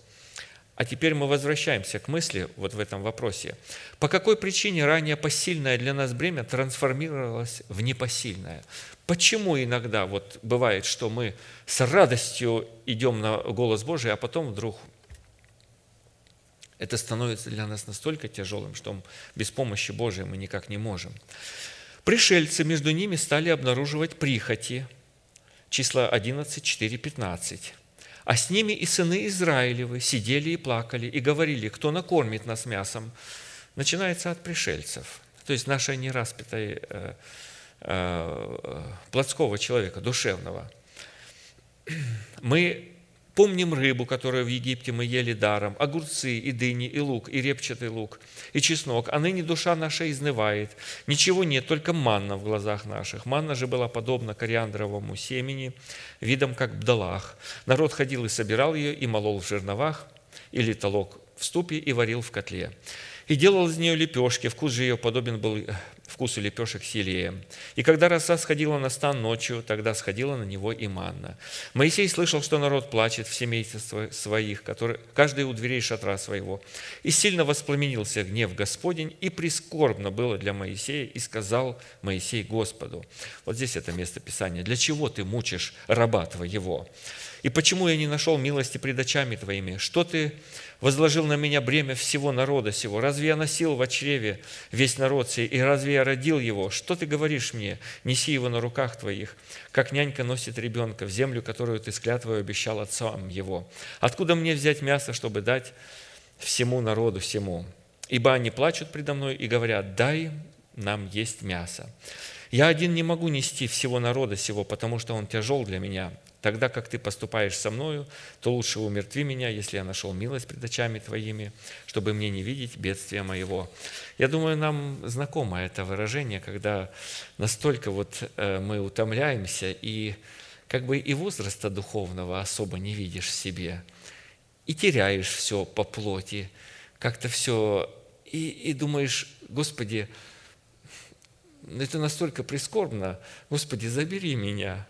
А теперь мы возвращаемся к мысли вот в этом вопросе. По какой причине ранее посильное для нас бремя трансформировалось в непосильное? Почему иногда вот бывает, что мы с радостью идем на голос Божий, а потом вдруг это становится для нас настолько тяжелым, что без помощи Божией мы никак не можем. Пришельцы между ними стали обнаруживать прихоти. Числа 11, 4, 15. А с ними и сыны Израилевы сидели и плакали, и говорили, кто накормит нас мясом. Начинается от пришельцев. То есть наша нераспятая э, Э, плотского человека, душевного. Мы помним рыбу, которую в Египте мы ели даром, огурцы, и дыни, и лук, и репчатый лук, и чеснок. А ныне душа наша изнывает. Ничего нет, только манна в глазах наших. Манна же была подобна кориандровому семени, видом как бдалах. Народ ходил и собирал ее, и молол в жерновах, или толок в ступе, и варил в котле. И делал из нее лепешки, вкус же ее подобен был вкусу лепешек селея. И когда роса сходила на стан ночью, тогда сходила на него и манна. Моисей слышал, что народ плачет в семействе своих, который, каждый у дверей шатра своего. И сильно воспламенился гнев Господень, и прискорбно было для Моисея, и сказал Моисей Господу. Вот здесь это место Писания. «Для чего ты мучишь раба твоего? И почему я не нашел милости пред очами твоими? Что ты возложил на меня бремя всего народа сего? Разве я носил в чреве весь народ сей, и разве я родил его? Что ты говоришь мне? Неси его на руках твоих, как нянька носит ребенка в землю, которую ты с клятвой обещал отцам его. Откуда мне взять мясо, чтобы дать всему народу всему? Ибо они плачут предо мной и говорят, дай нам есть мясо. Я один не могу нести всего народа сего, потому что он тяжел для меня. Тогда как ты поступаешь со мною, то лучше умертви меня, если я нашел милость пред очами твоими, чтобы мне не видеть бедствия моего». Я думаю, нам знакомо это выражение, когда настолько вот э, мы утомляемся, и как бы и возраста духовного особо не видишь в себе, и теряешь все по плоти, как-то все, и, и думаешь, Господи, это настолько прискорбно. Господи, забери меня,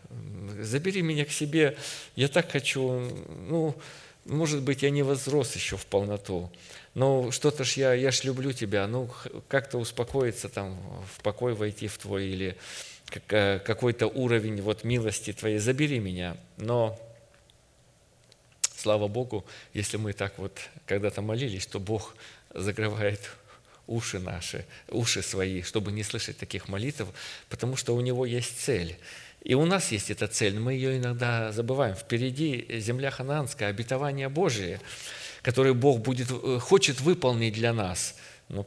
забери меня к себе. Я так хочу, ну, может быть, я не возрос еще в полноту, но что-то ж я, я ж люблю тебя, ну, как-то успокоиться там, в покой войти в твой или э, какой-то уровень вот милости твоей, забери меня. Но слава Богу, если мы так вот когда-то молились, то Бог закрывает уши наши, уши свои, чтобы не слышать таких молитв, потому что у него есть цель. И у нас есть эта цель, мы ее иногда забываем. Впереди земля хананская, обетование Божие, которое Бог будет, э, хочет выполнить для нас. Но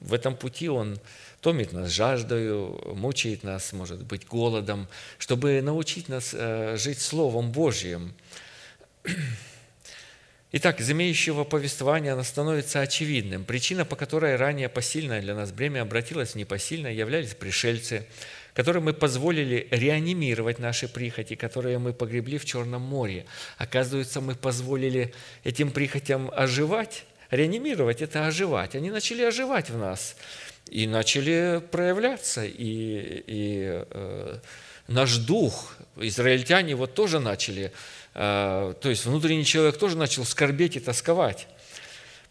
в этом пути Он томит нас жаждою, мучает нас, может быть, голодом, чтобы научить нас э, жить Словом Божьим. Итак, из имеющего повествования оно становится очевидным. Причина, по которой ранее посильное для нас бремя обратилось в непосильное, являлись пришельцы, которым мы позволили реанимировать наши прихоти, которые мы погребли в Черном море. Оказывается, мы позволили этим прихотям оживать. Реанимировать – это оживать. Они начали оживать в нас и начали проявляться. И, и э, наш дух, израильтяне вот тоже начали то есть внутренний человек тоже начал скорбеть и тосковать.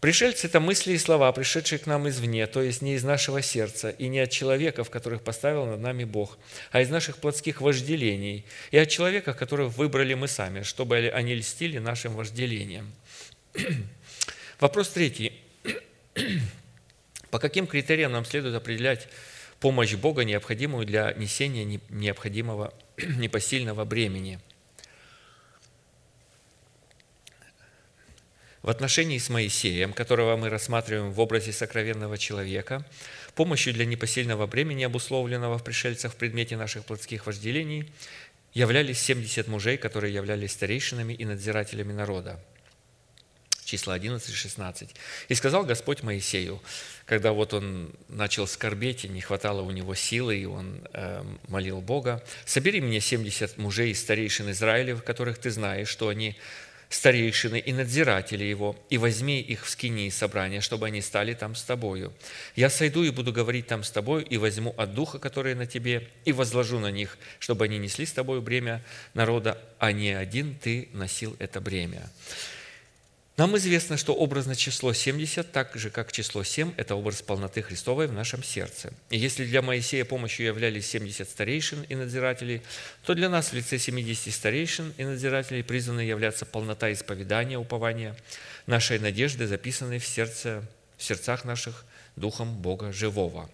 Пришельцы – это мысли и слова, пришедшие к нам извне, то есть не из нашего сердца и не от человеков, которых поставил над нами Бог, а из наших плотских вожделений и от человека, которых выбрали мы сами, чтобы они льстили нашим вожделением. Вопрос третий. По каким критериям нам следует определять помощь Бога, необходимую для несения необходимого непосильного бремени – В отношении с Моисеем, которого мы рассматриваем в образе сокровенного человека, помощью для непосильного бремени, обусловленного в пришельцах в предмете наших плотских вожделений, являлись 70 мужей, которые являлись старейшинами и надзирателями народа. Числа 11-16. «И сказал Господь Моисею, когда вот он начал скорбеть, и не хватало у него силы, и он э, молил Бога, «Собери мне 70 мужей из старейшин Израилев, которых ты знаешь, что они старейшины и надзиратели его, и возьми их в скинии собрания, чтобы они стали там с тобою. Я сойду и буду говорить там с тобою, и возьму от духа, который на тебе, и возложу на них, чтобы они несли с тобою бремя народа, а не один ты носил это бремя. Нам известно, что образно число 70, так же как число 7, это образ полноты Христовой в нашем сердце. И если для Моисея помощью являлись 70 старейшин и надзирателей, то для нас в лице 70 старейшин и надзирателей призваны являться полнота исповедания, упования, нашей надежды, записанной в, сердце, в сердцах наших Духом Бога Живого.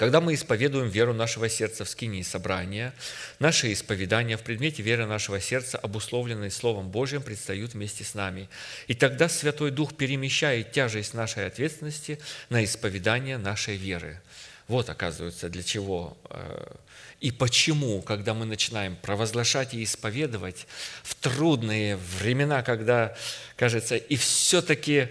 Когда мы исповедуем веру нашего сердца в скинии собрания, наши исповедания в предмете веры нашего сердца, обусловленные Словом Божьим, предстают вместе с нами. И тогда Святой Дух перемещает тяжесть нашей ответственности на исповедание нашей веры. Вот, оказывается, для чего э, и почему, когда мы начинаем провозглашать и исповедовать в трудные времена, когда, кажется, и все-таки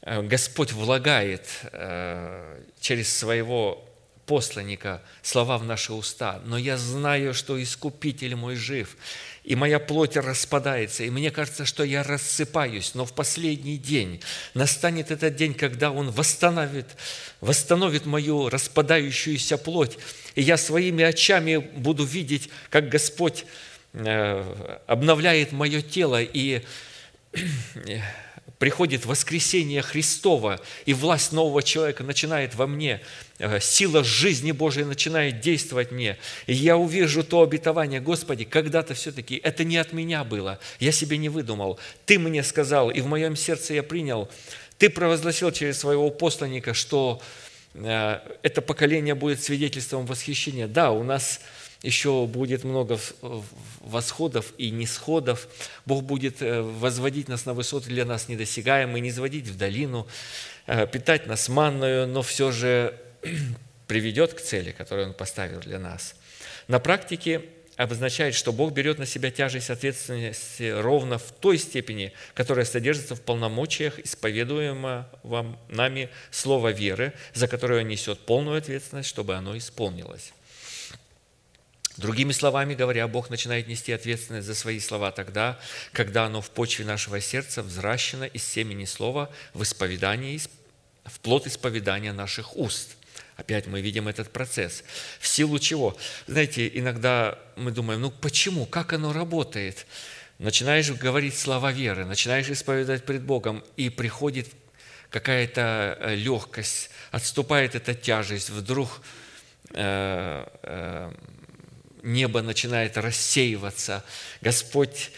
э, Господь влагает э, через своего посланника слова в наши уста, но я знаю, что Искупитель мой жив, и моя плоть распадается, и мне кажется, что я рассыпаюсь, но в последний день настанет этот день, когда Он восстановит, восстановит мою распадающуюся плоть, и я своими очами буду видеть, как Господь э, обновляет мое тело, и приходит воскресение Христова, и власть нового человека начинает во мне, э, сила жизни Божией начинает действовать мне, и я увижу то обетование, Господи, когда-то все-таки это не от меня было, я себе не выдумал, Ты мне сказал, и в моем сердце я принял, Ты провозгласил через своего посланника, что э, это поколение будет свидетельством восхищения. Да, у нас еще будет много восходов и нисходов. Бог будет э, возводить нас на высоты для нас недосягаемые, не сводить в долину, э, питать нас манную, но все же приведет к цели, которую Он поставил для нас. На практике обозначает, что Бог берет на себя тяжесть ответственности ровно в той степени, которая содержится в полномочиях исповедуемого вам нами слова веры, за которое Он несет полную ответственность, чтобы оно исполнилось. Другими словами говоря, Бог начинает нести ответственность за свои слова тогда, когда оно в почве нашего сердца взращено из семени слова в исповедании, в плод исповедания наших уст – Опять мы видим этот процесс. В силу чего? Знаете, иногда мы думаем, ну почему, как оно работает? Начинаешь говорить слова веры, начинаешь исповедать пред Богом, и приходит какая-то э, легкость, отступает эта тяжесть, вдруг э, э, небо начинает рассеиваться. Господь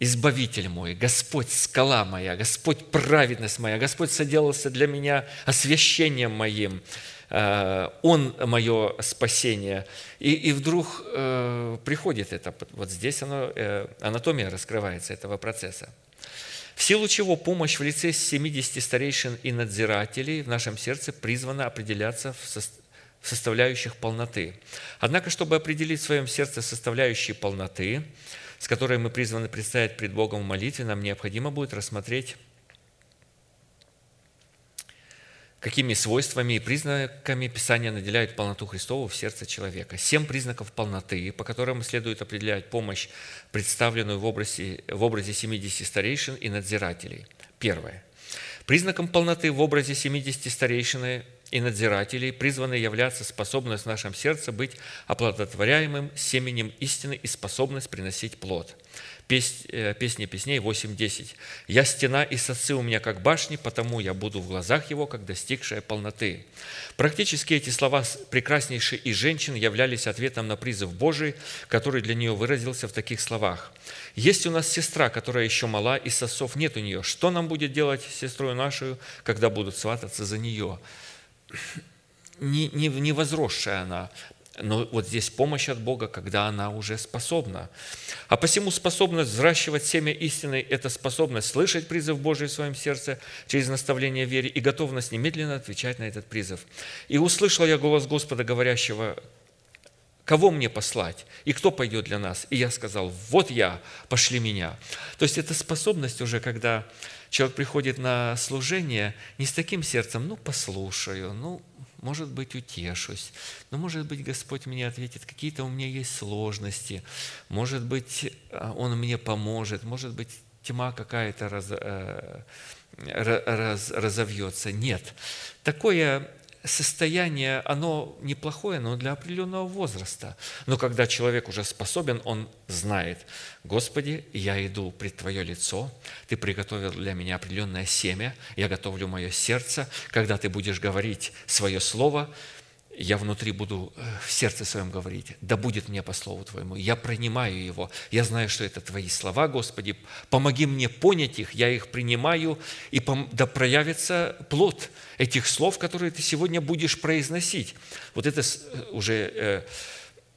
Избавитель мой, Господь скала моя, Господь праведность моя, Господь соделался для меня освящением моим. Э, он мое спасение. И, и вдруг э, приходит это, вот здесь оно, э, анатомия раскрывается этого процесса. В силу чего помощь в лице 70 старейшин и надзирателей в нашем сердце призвана определяться в составляющих полноты. Однако, чтобы определить в своем сердце составляющие полноты, с которой мы призваны предстоять пред Богом в молитве, нам необходимо будет рассмотреть какими свойствами и признаками Писания наделяют полноту Христову в сердце человека. Семь признаков полноты, по которым следует определять помощь, представленную в образе, в образе 70 старейшин и надзирателей. Первое. Признаком полноты в образе 70 старейшин и надзирателей призваны являться способность в нашем сердце быть оплодотворяемым семенем истины и способность приносить плод – Э, Песни песней 8.10. «Я стена и соцы у меня как башни, потому я буду в глазах его, как достигшая полноты». Практически эти слова прекраснейшей из женщин являлись ответом на призыв Божий, который для нее выразился в таких словах. «Есть у нас сестра, которая еще мала, и сосов нет у нее. Что нам будет делать сестрой нашу, когда будут свататься за нее?» Не, не, не возросшая она, но вот здесь помощь от Бога, когда она уже способна. А посему способность взращивать семя истины – это способность слышать призыв Божий в своем сердце через наставление в вере и готовность немедленно отвечать на этот призыв. «И услышал я голос Господа, говорящего, кого мне послать, и кто пойдет для нас? И я сказал, вот я, пошли меня. То есть это способность уже, когда человек приходит на служение не с таким сердцем, ну, послушаю, ну, может быть, утешусь, но, может быть, Господь мне ответит, какие-то у меня есть сложности, может быть, а, Он мне поможет, может быть, тьма какая-то раз, э, раз, разовьется. Нет. Такое состояние, оно неплохое, но для определенного возраста. Но когда человек уже способен, он знает, Господи, я иду пред Твое лицо, Ты приготовил для меня определенное семя, я готовлю мое сердце, когда Ты будешь говорить свое слово, я внутри буду э, в сердце своем говорить, да будет мне по слову Твоему, я принимаю его, я знаю, что это Твои слова, Господи, помоги мне понять их, я их принимаю, и да проявится плод этих слов, которые Ты сегодня будешь произносить. Вот это э, уже э,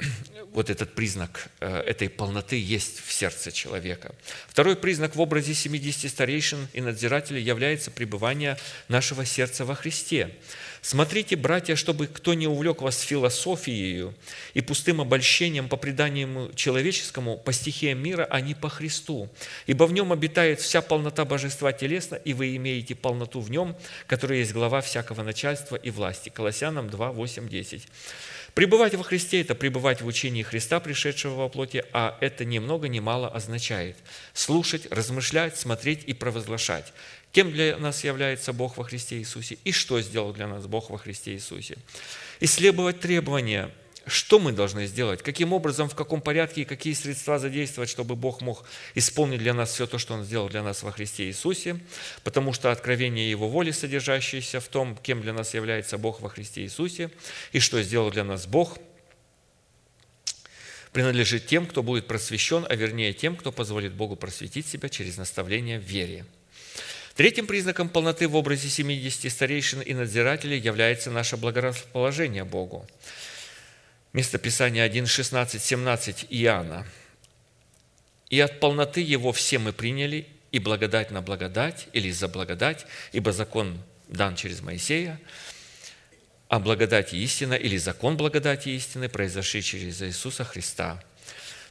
вот этот признак этой полноты есть в сердце человека. Второй признак в образе 70 старейшин и надзирателей является пребывание нашего сердца во Христе. Смотрите, братья, чтобы кто не увлек вас философией и пустым обольщением по преданию человеческому, по стихиям мира, а не по Христу. Ибо в нем обитает вся полнота божества телесно, и вы имеете полноту в нем, которая есть глава всякого начальства и власти. Колоссянам 2, 8, 10. Пребывать во Христе – это пребывать в учении Христа, пришедшего во плоти, а это ни много ни мало означает слушать, размышлять, смотреть и провозглашать. Кем для нас является Бог во Христе Иисусе и что сделал для нас Бог во Христе Иисусе. Исследовать требования, что мы должны сделать, каким образом, в каком порядке и какие средства задействовать, чтобы Бог мог исполнить для нас все то, что Он сделал для нас во Христе Иисусе, потому что откровение Его воли, содержащееся в том, кем для нас является Бог во Христе Иисусе, и что сделал для нас Бог, принадлежит тем, кто будет просвещен, а вернее тем, кто позволит Богу просветить себя через наставление в вере. Третьим признаком полноты в образе 70 старейшин и надзирателей является наше благорасположение Богу. Место Писания 1, 16, 17 Иоанна. «И от полноты Его все мы приняли, и благодать на благодать, или за благодать, ибо закон дан через Моисея, а благодать и истина, или закон благодати и истины, произошли через Иисуса Христа.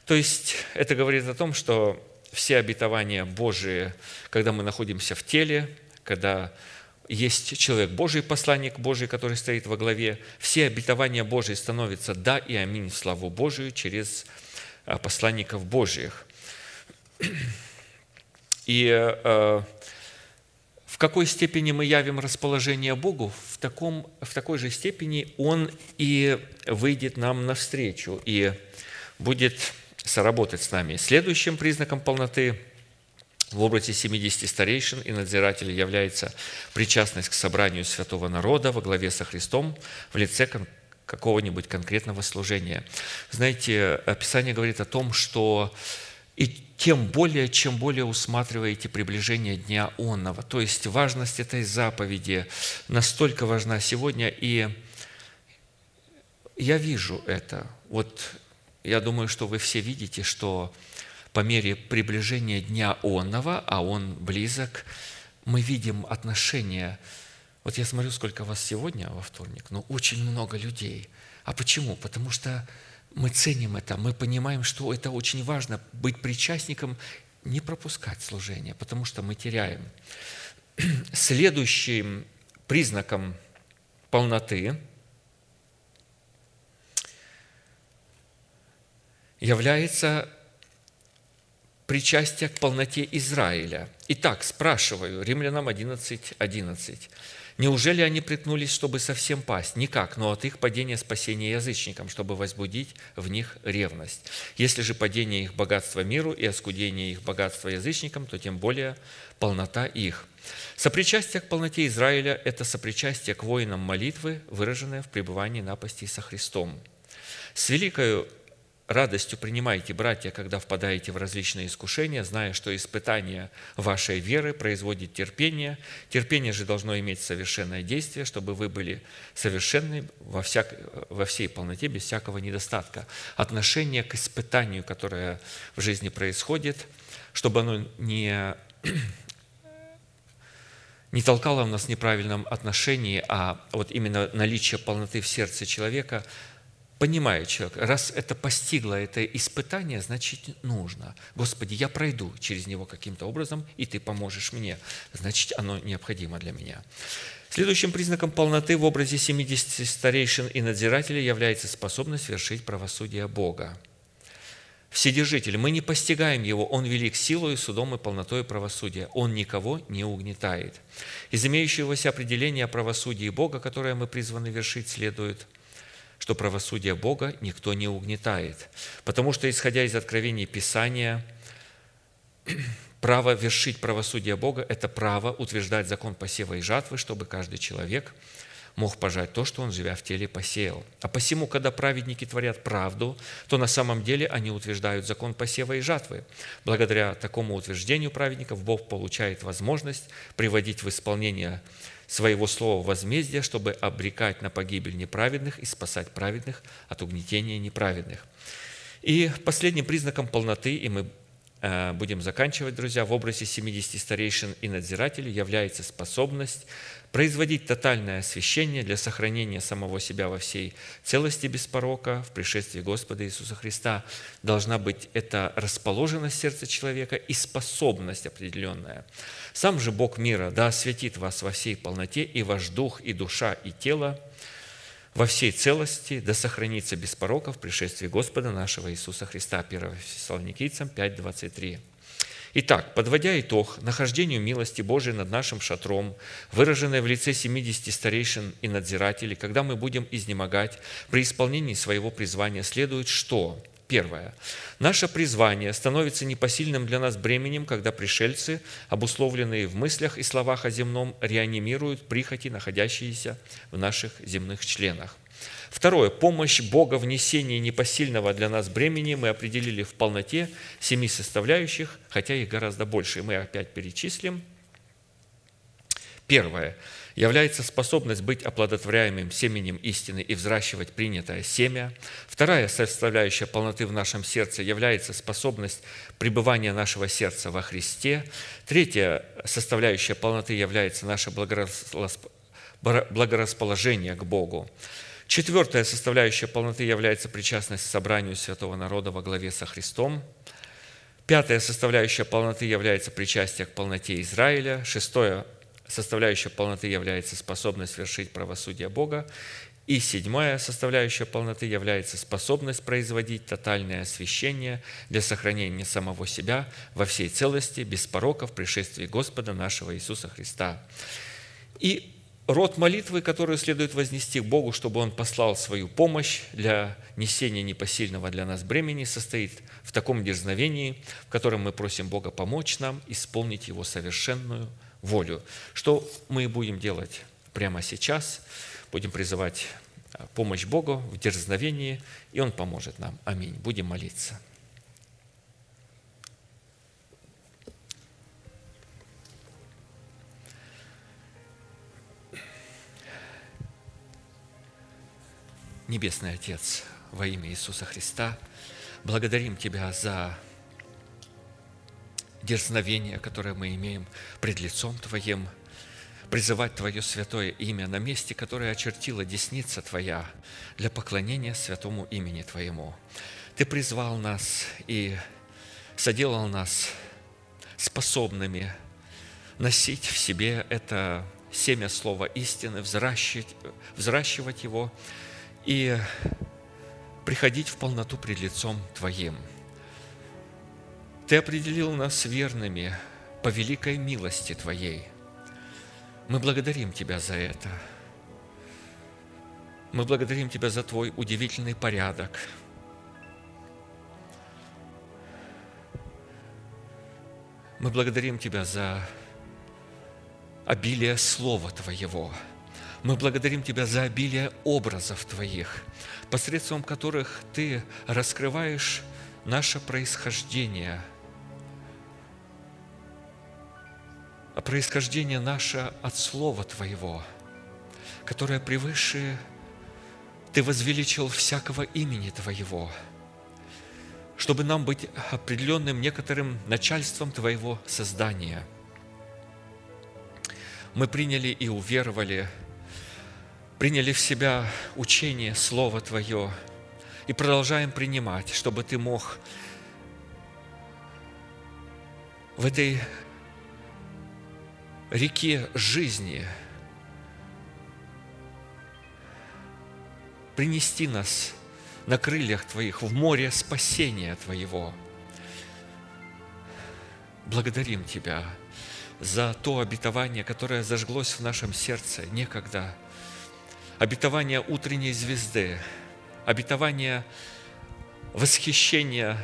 То есть это говорит о том, что все обетования Божии, когда мы находимся в теле, когда есть человек Божий, посланник Божий, который стоит во главе, все обетования Божии становятся «да» и «аминь» в славу Божию через а, посланников Божьих. И э, в какой степени мы явим расположение Богу, в, таком, в такой же степени Он и выйдет нам навстречу и будет соработать с нами. Следующим признаком полноты в образе 70 старейшин и надзирателей является причастность к собранию святого народа во главе со Христом в лице какого-нибудь конкретного служения. Знаете, Писание говорит о том, что и тем более, чем более усматриваете приближение Дня Онного. То есть важность этой заповеди настолько важна сегодня, и я вижу это. Вот я думаю, что вы все видите, что по мере приближения Дня Онного, а он близок, мы видим отношения. Вот я смотрю, сколько вас сегодня во вторник, но очень много людей. А почему? Потому что мы ценим это, мы понимаем, что это очень важно, быть причастником, не пропускать служение, потому что мы теряем. Следующим признаком полноты является причастие к полноте Израиля. Итак, спрашиваю, Римлянам 11, 11. Неужели они приткнулись, чтобы совсем пасть? Никак, но от их падения спасения язычникам, чтобы возбудить в них ревность. Если же падение их богатства миру и оскудение их богатства язычникам, то тем более полнота их. Сопричастие к полноте Израиля – это сопричастие к воинам молитвы, выраженное в пребывании напасти со Христом. С великою радостью принимайте, братья, когда впадаете в различные искушения, зная, что испытание вашей веры производит терпение. Терпение же должно иметь совершенное действие, чтобы вы были совершенны во, всяк, во всей полноте, без всякого недостатка. Отношение к испытанию, которое в жизни происходит, чтобы оно не не толкало в нас в неправильном отношении, а вот именно наличие полноты в сердце человека – понимает человек, раз это постигло это испытание, значит нужно. Господи, я пройду через него каким-то образом, и Ты поможешь мне. Значит, оно необходимо для меня. Следующим признаком полноты в образе 70 старейшин и надзирателей является способность вершить правосудие Бога. Вседержитель, мы не постигаем Его, Он велик силой, судом и полнотой правосудия. Он никого не угнетает. Из имеющегося определения о правосудии Бога, которое мы призваны вершить, следует – что правосудие Бога никто не угнетает. Потому что, исходя из откровений Писания, право вершить правосудие Бога – это право утверждать закон посева и жатвы, чтобы каждый человек мог пожать то, что он, живя в теле, посеял. А посему, когда праведники творят правду, то на самом деле они утверждают закон посева и жатвы. Благодаря такому утверждению праведников Бог получает возможность приводить в исполнение своего слова возмездия, чтобы обрекать на погибель неправедных и спасать праведных от угнетения неправедных. И последним признаком полноты, и мы э, будем заканчивать, друзья, в образе 70 старейшин и надзирателей является способность производить тотальное освящение для сохранения самого себя во всей целости без порока в пришествии Господа Иисуса Христа. Должна быть эта расположенность сердца человека и способность определенная. Сам же Бог мира да осветит вас во всей полноте, и ваш дух, и душа, и тело во всей целости, да сохранится без порока в пришествии Господа нашего Иисуса Христа. 1 Фессалоникийцам 5, 23. Итак, подводя итог нахождению милости Божией над нашим шатром, выраженной в лице 70 старейшин и надзирателей, когда мы будем изнемогать при исполнении своего призвания, следует что? Первое. Наше призвание становится непосильным для нас бременем, когда пришельцы, обусловленные в мыслях и словах о земном, реанимируют прихоти, находящиеся в наших земных членах. Второе. Помощь Бога в несении непосильного для нас бремени мы определили в полноте семи составляющих, хотя их гораздо больше. Мы опять перечислим. Первое является способность быть оплодотворяемым семенем истины и взращивать принятое семя. Вторая составляющая полноты в нашем сердце является способность пребывания нашего сердца во Христе. Третья составляющая полноты является наше благорасположение к Богу. Четвертая составляющая полноты является причастность к собранию святого народа во главе со Христом. Пятая составляющая полноты является причастие к полноте Израиля. Шестое составляющая полноты является способность вершить правосудие Бога. И седьмая составляющая полноты является способность производить тотальное освящение для сохранения самого себя во всей целости, без порока в пришествии Господа нашего Иисуса Христа. И род молитвы, которую следует вознести к Богу, чтобы Он послал свою помощь для несения непосильного для нас бремени, состоит в таком дерзновении, в котором мы просим Бога помочь нам исполнить Его совершенную волю. Что мы будем делать прямо сейчас? Будем призывать а, помощь Богу в дерзновении, и Он поможет нам. Аминь. Будем молиться. Небесный Отец, во имя Иисуса Христа, благодарим Тебя за дерзновение, которое мы имеем пред лицом Твоим – призывать Твое святое имя на месте, которое очертила десница Твоя для поклонения святому имени Твоему. Ты призвал нас и соделал нас способными носить в себе это семя слова истины, взращивать, взращивать его и приходить в полноту пред лицом Твоим. Ты определил нас верными по великой милости Твоей – мы благодарим Тебя за это. Мы благодарим Тебя за Твой удивительный порядок. Мы благодарим Тебя за обилие Слова Твоего. Мы благодарим Тебя за обилие образов Твоих, посредством которых Ты раскрываешь наше происхождение – а происхождение наше от Слова Твоего, которое превыше Ты возвеличил всякого имени Твоего, чтобы нам быть определенным некоторым начальством Твоего создания. Мы приняли и уверовали, приняли в себя учение Слова Твое и продолжаем принимать, чтобы Ты мог в этой реке жизни принести нас на крыльях Твоих в море спасения Твоего. Благодарим Тебя за то обетование, которое зажглось в нашем сердце некогда. Обетование утренней звезды, обетование восхищения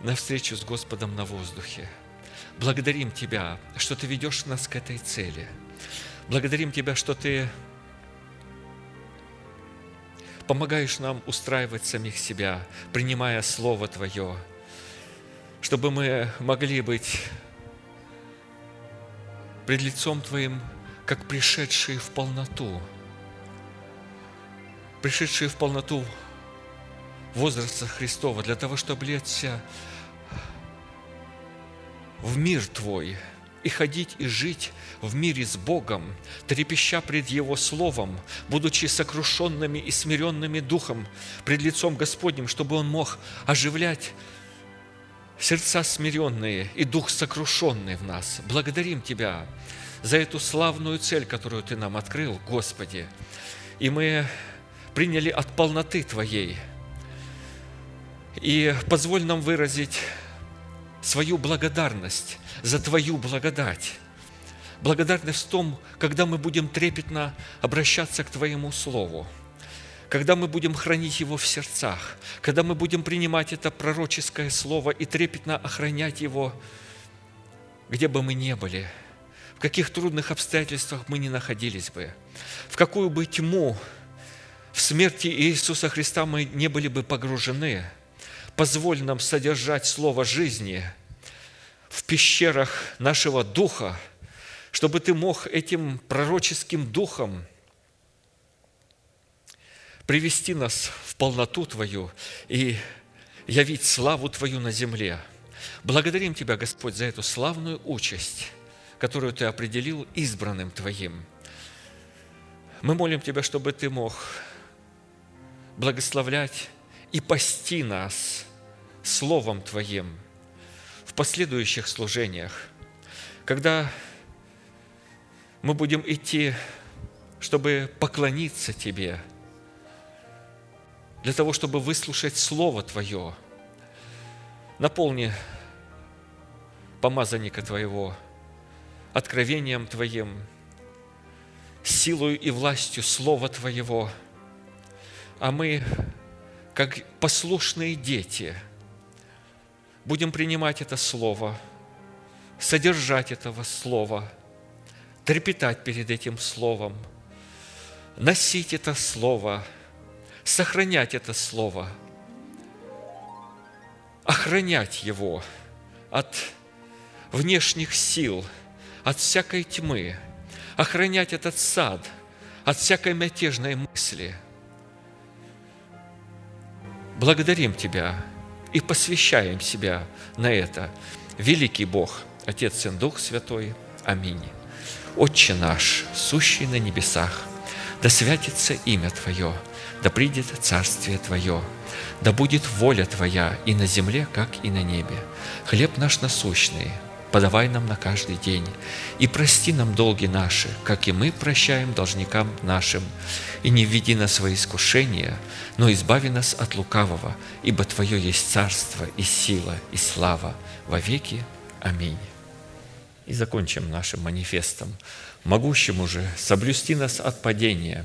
на встречу с Господом на воздухе – Благодарим Тебя, что Ты ведешь нас к этой цели. Благодарим Тебя, что Ты помогаешь нам устраивать самих себя, принимая Слово Твое, чтобы мы могли быть пред лицом Твоим, как пришедшие в полноту, пришедшие в полноту возраста Христова, для того, чтобы облечься в мир Твой и ходить и жить в мире с Богом, трепеща пред Его Словом, будучи сокрушенными и смиренными духом пред лицом Господним, чтобы Он мог оживлять сердца смиренные и дух сокрушенный в нас. Благодарим Тебя за эту славную цель, которую Ты нам открыл, Господи. И мы приняли от полноты Твоей. И позволь нам выразить свою благодарность за Твою благодать. Благодарность в том, когда мы будем трепетно обращаться к Твоему Слову, когда мы будем хранить его в сердцах, когда мы будем принимать это пророческое Слово и трепетно охранять его, где бы мы ни были, в каких трудных обстоятельствах мы ни находились бы, в какую бы тьму в смерти Иисуса Христа мы не были бы погружены – Позволь нам содержать Слово жизни в пещерах нашего духа, чтобы Ты мог этим пророческим духом привести нас в полноту Твою и явить славу Твою на земле. Благодарим Тебя, Господь, за эту славную участь, которую Ты определил избранным Твоим. Мы молим Тебя, чтобы Ты мог благословлять и пасти нас Словом Твоим в последующих служениях, когда мы будем идти, чтобы поклониться Тебе, для того, чтобы выслушать Слово Твое. Наполни помазанника Твоего откровением Твоим, силою и властью Слова Твоего, а мы, как послушные дети, будем принимать это Слово, содержать этого Слова, трепетать перед этим Словом, носить это Слово, сохранять это Слово, охранять его от внешних сил, от всякой тьмы, охранять этот сад от всякой мятежной мысли. Благодарим Тебя и посвящаем себя на это. Великий Бог, Отец, Сын, Дух Святой. Аминь. Отче наш, сущий на небесах, да святится имя Твое, да придет Царствие Твое, да будет воля Твоя и на земле, как и на небе. Хлеб наш насущный – подавай нам на каждый день. И прости нам долги наши, как и мы прощаем должникам нашим. И не введи нас свои искушения, но избави нас от лукавого, ибо Твое есть царство и сила и слава во веки. Аминь. И закончим нашим манифестом. Могущему же соблюсти нас от падения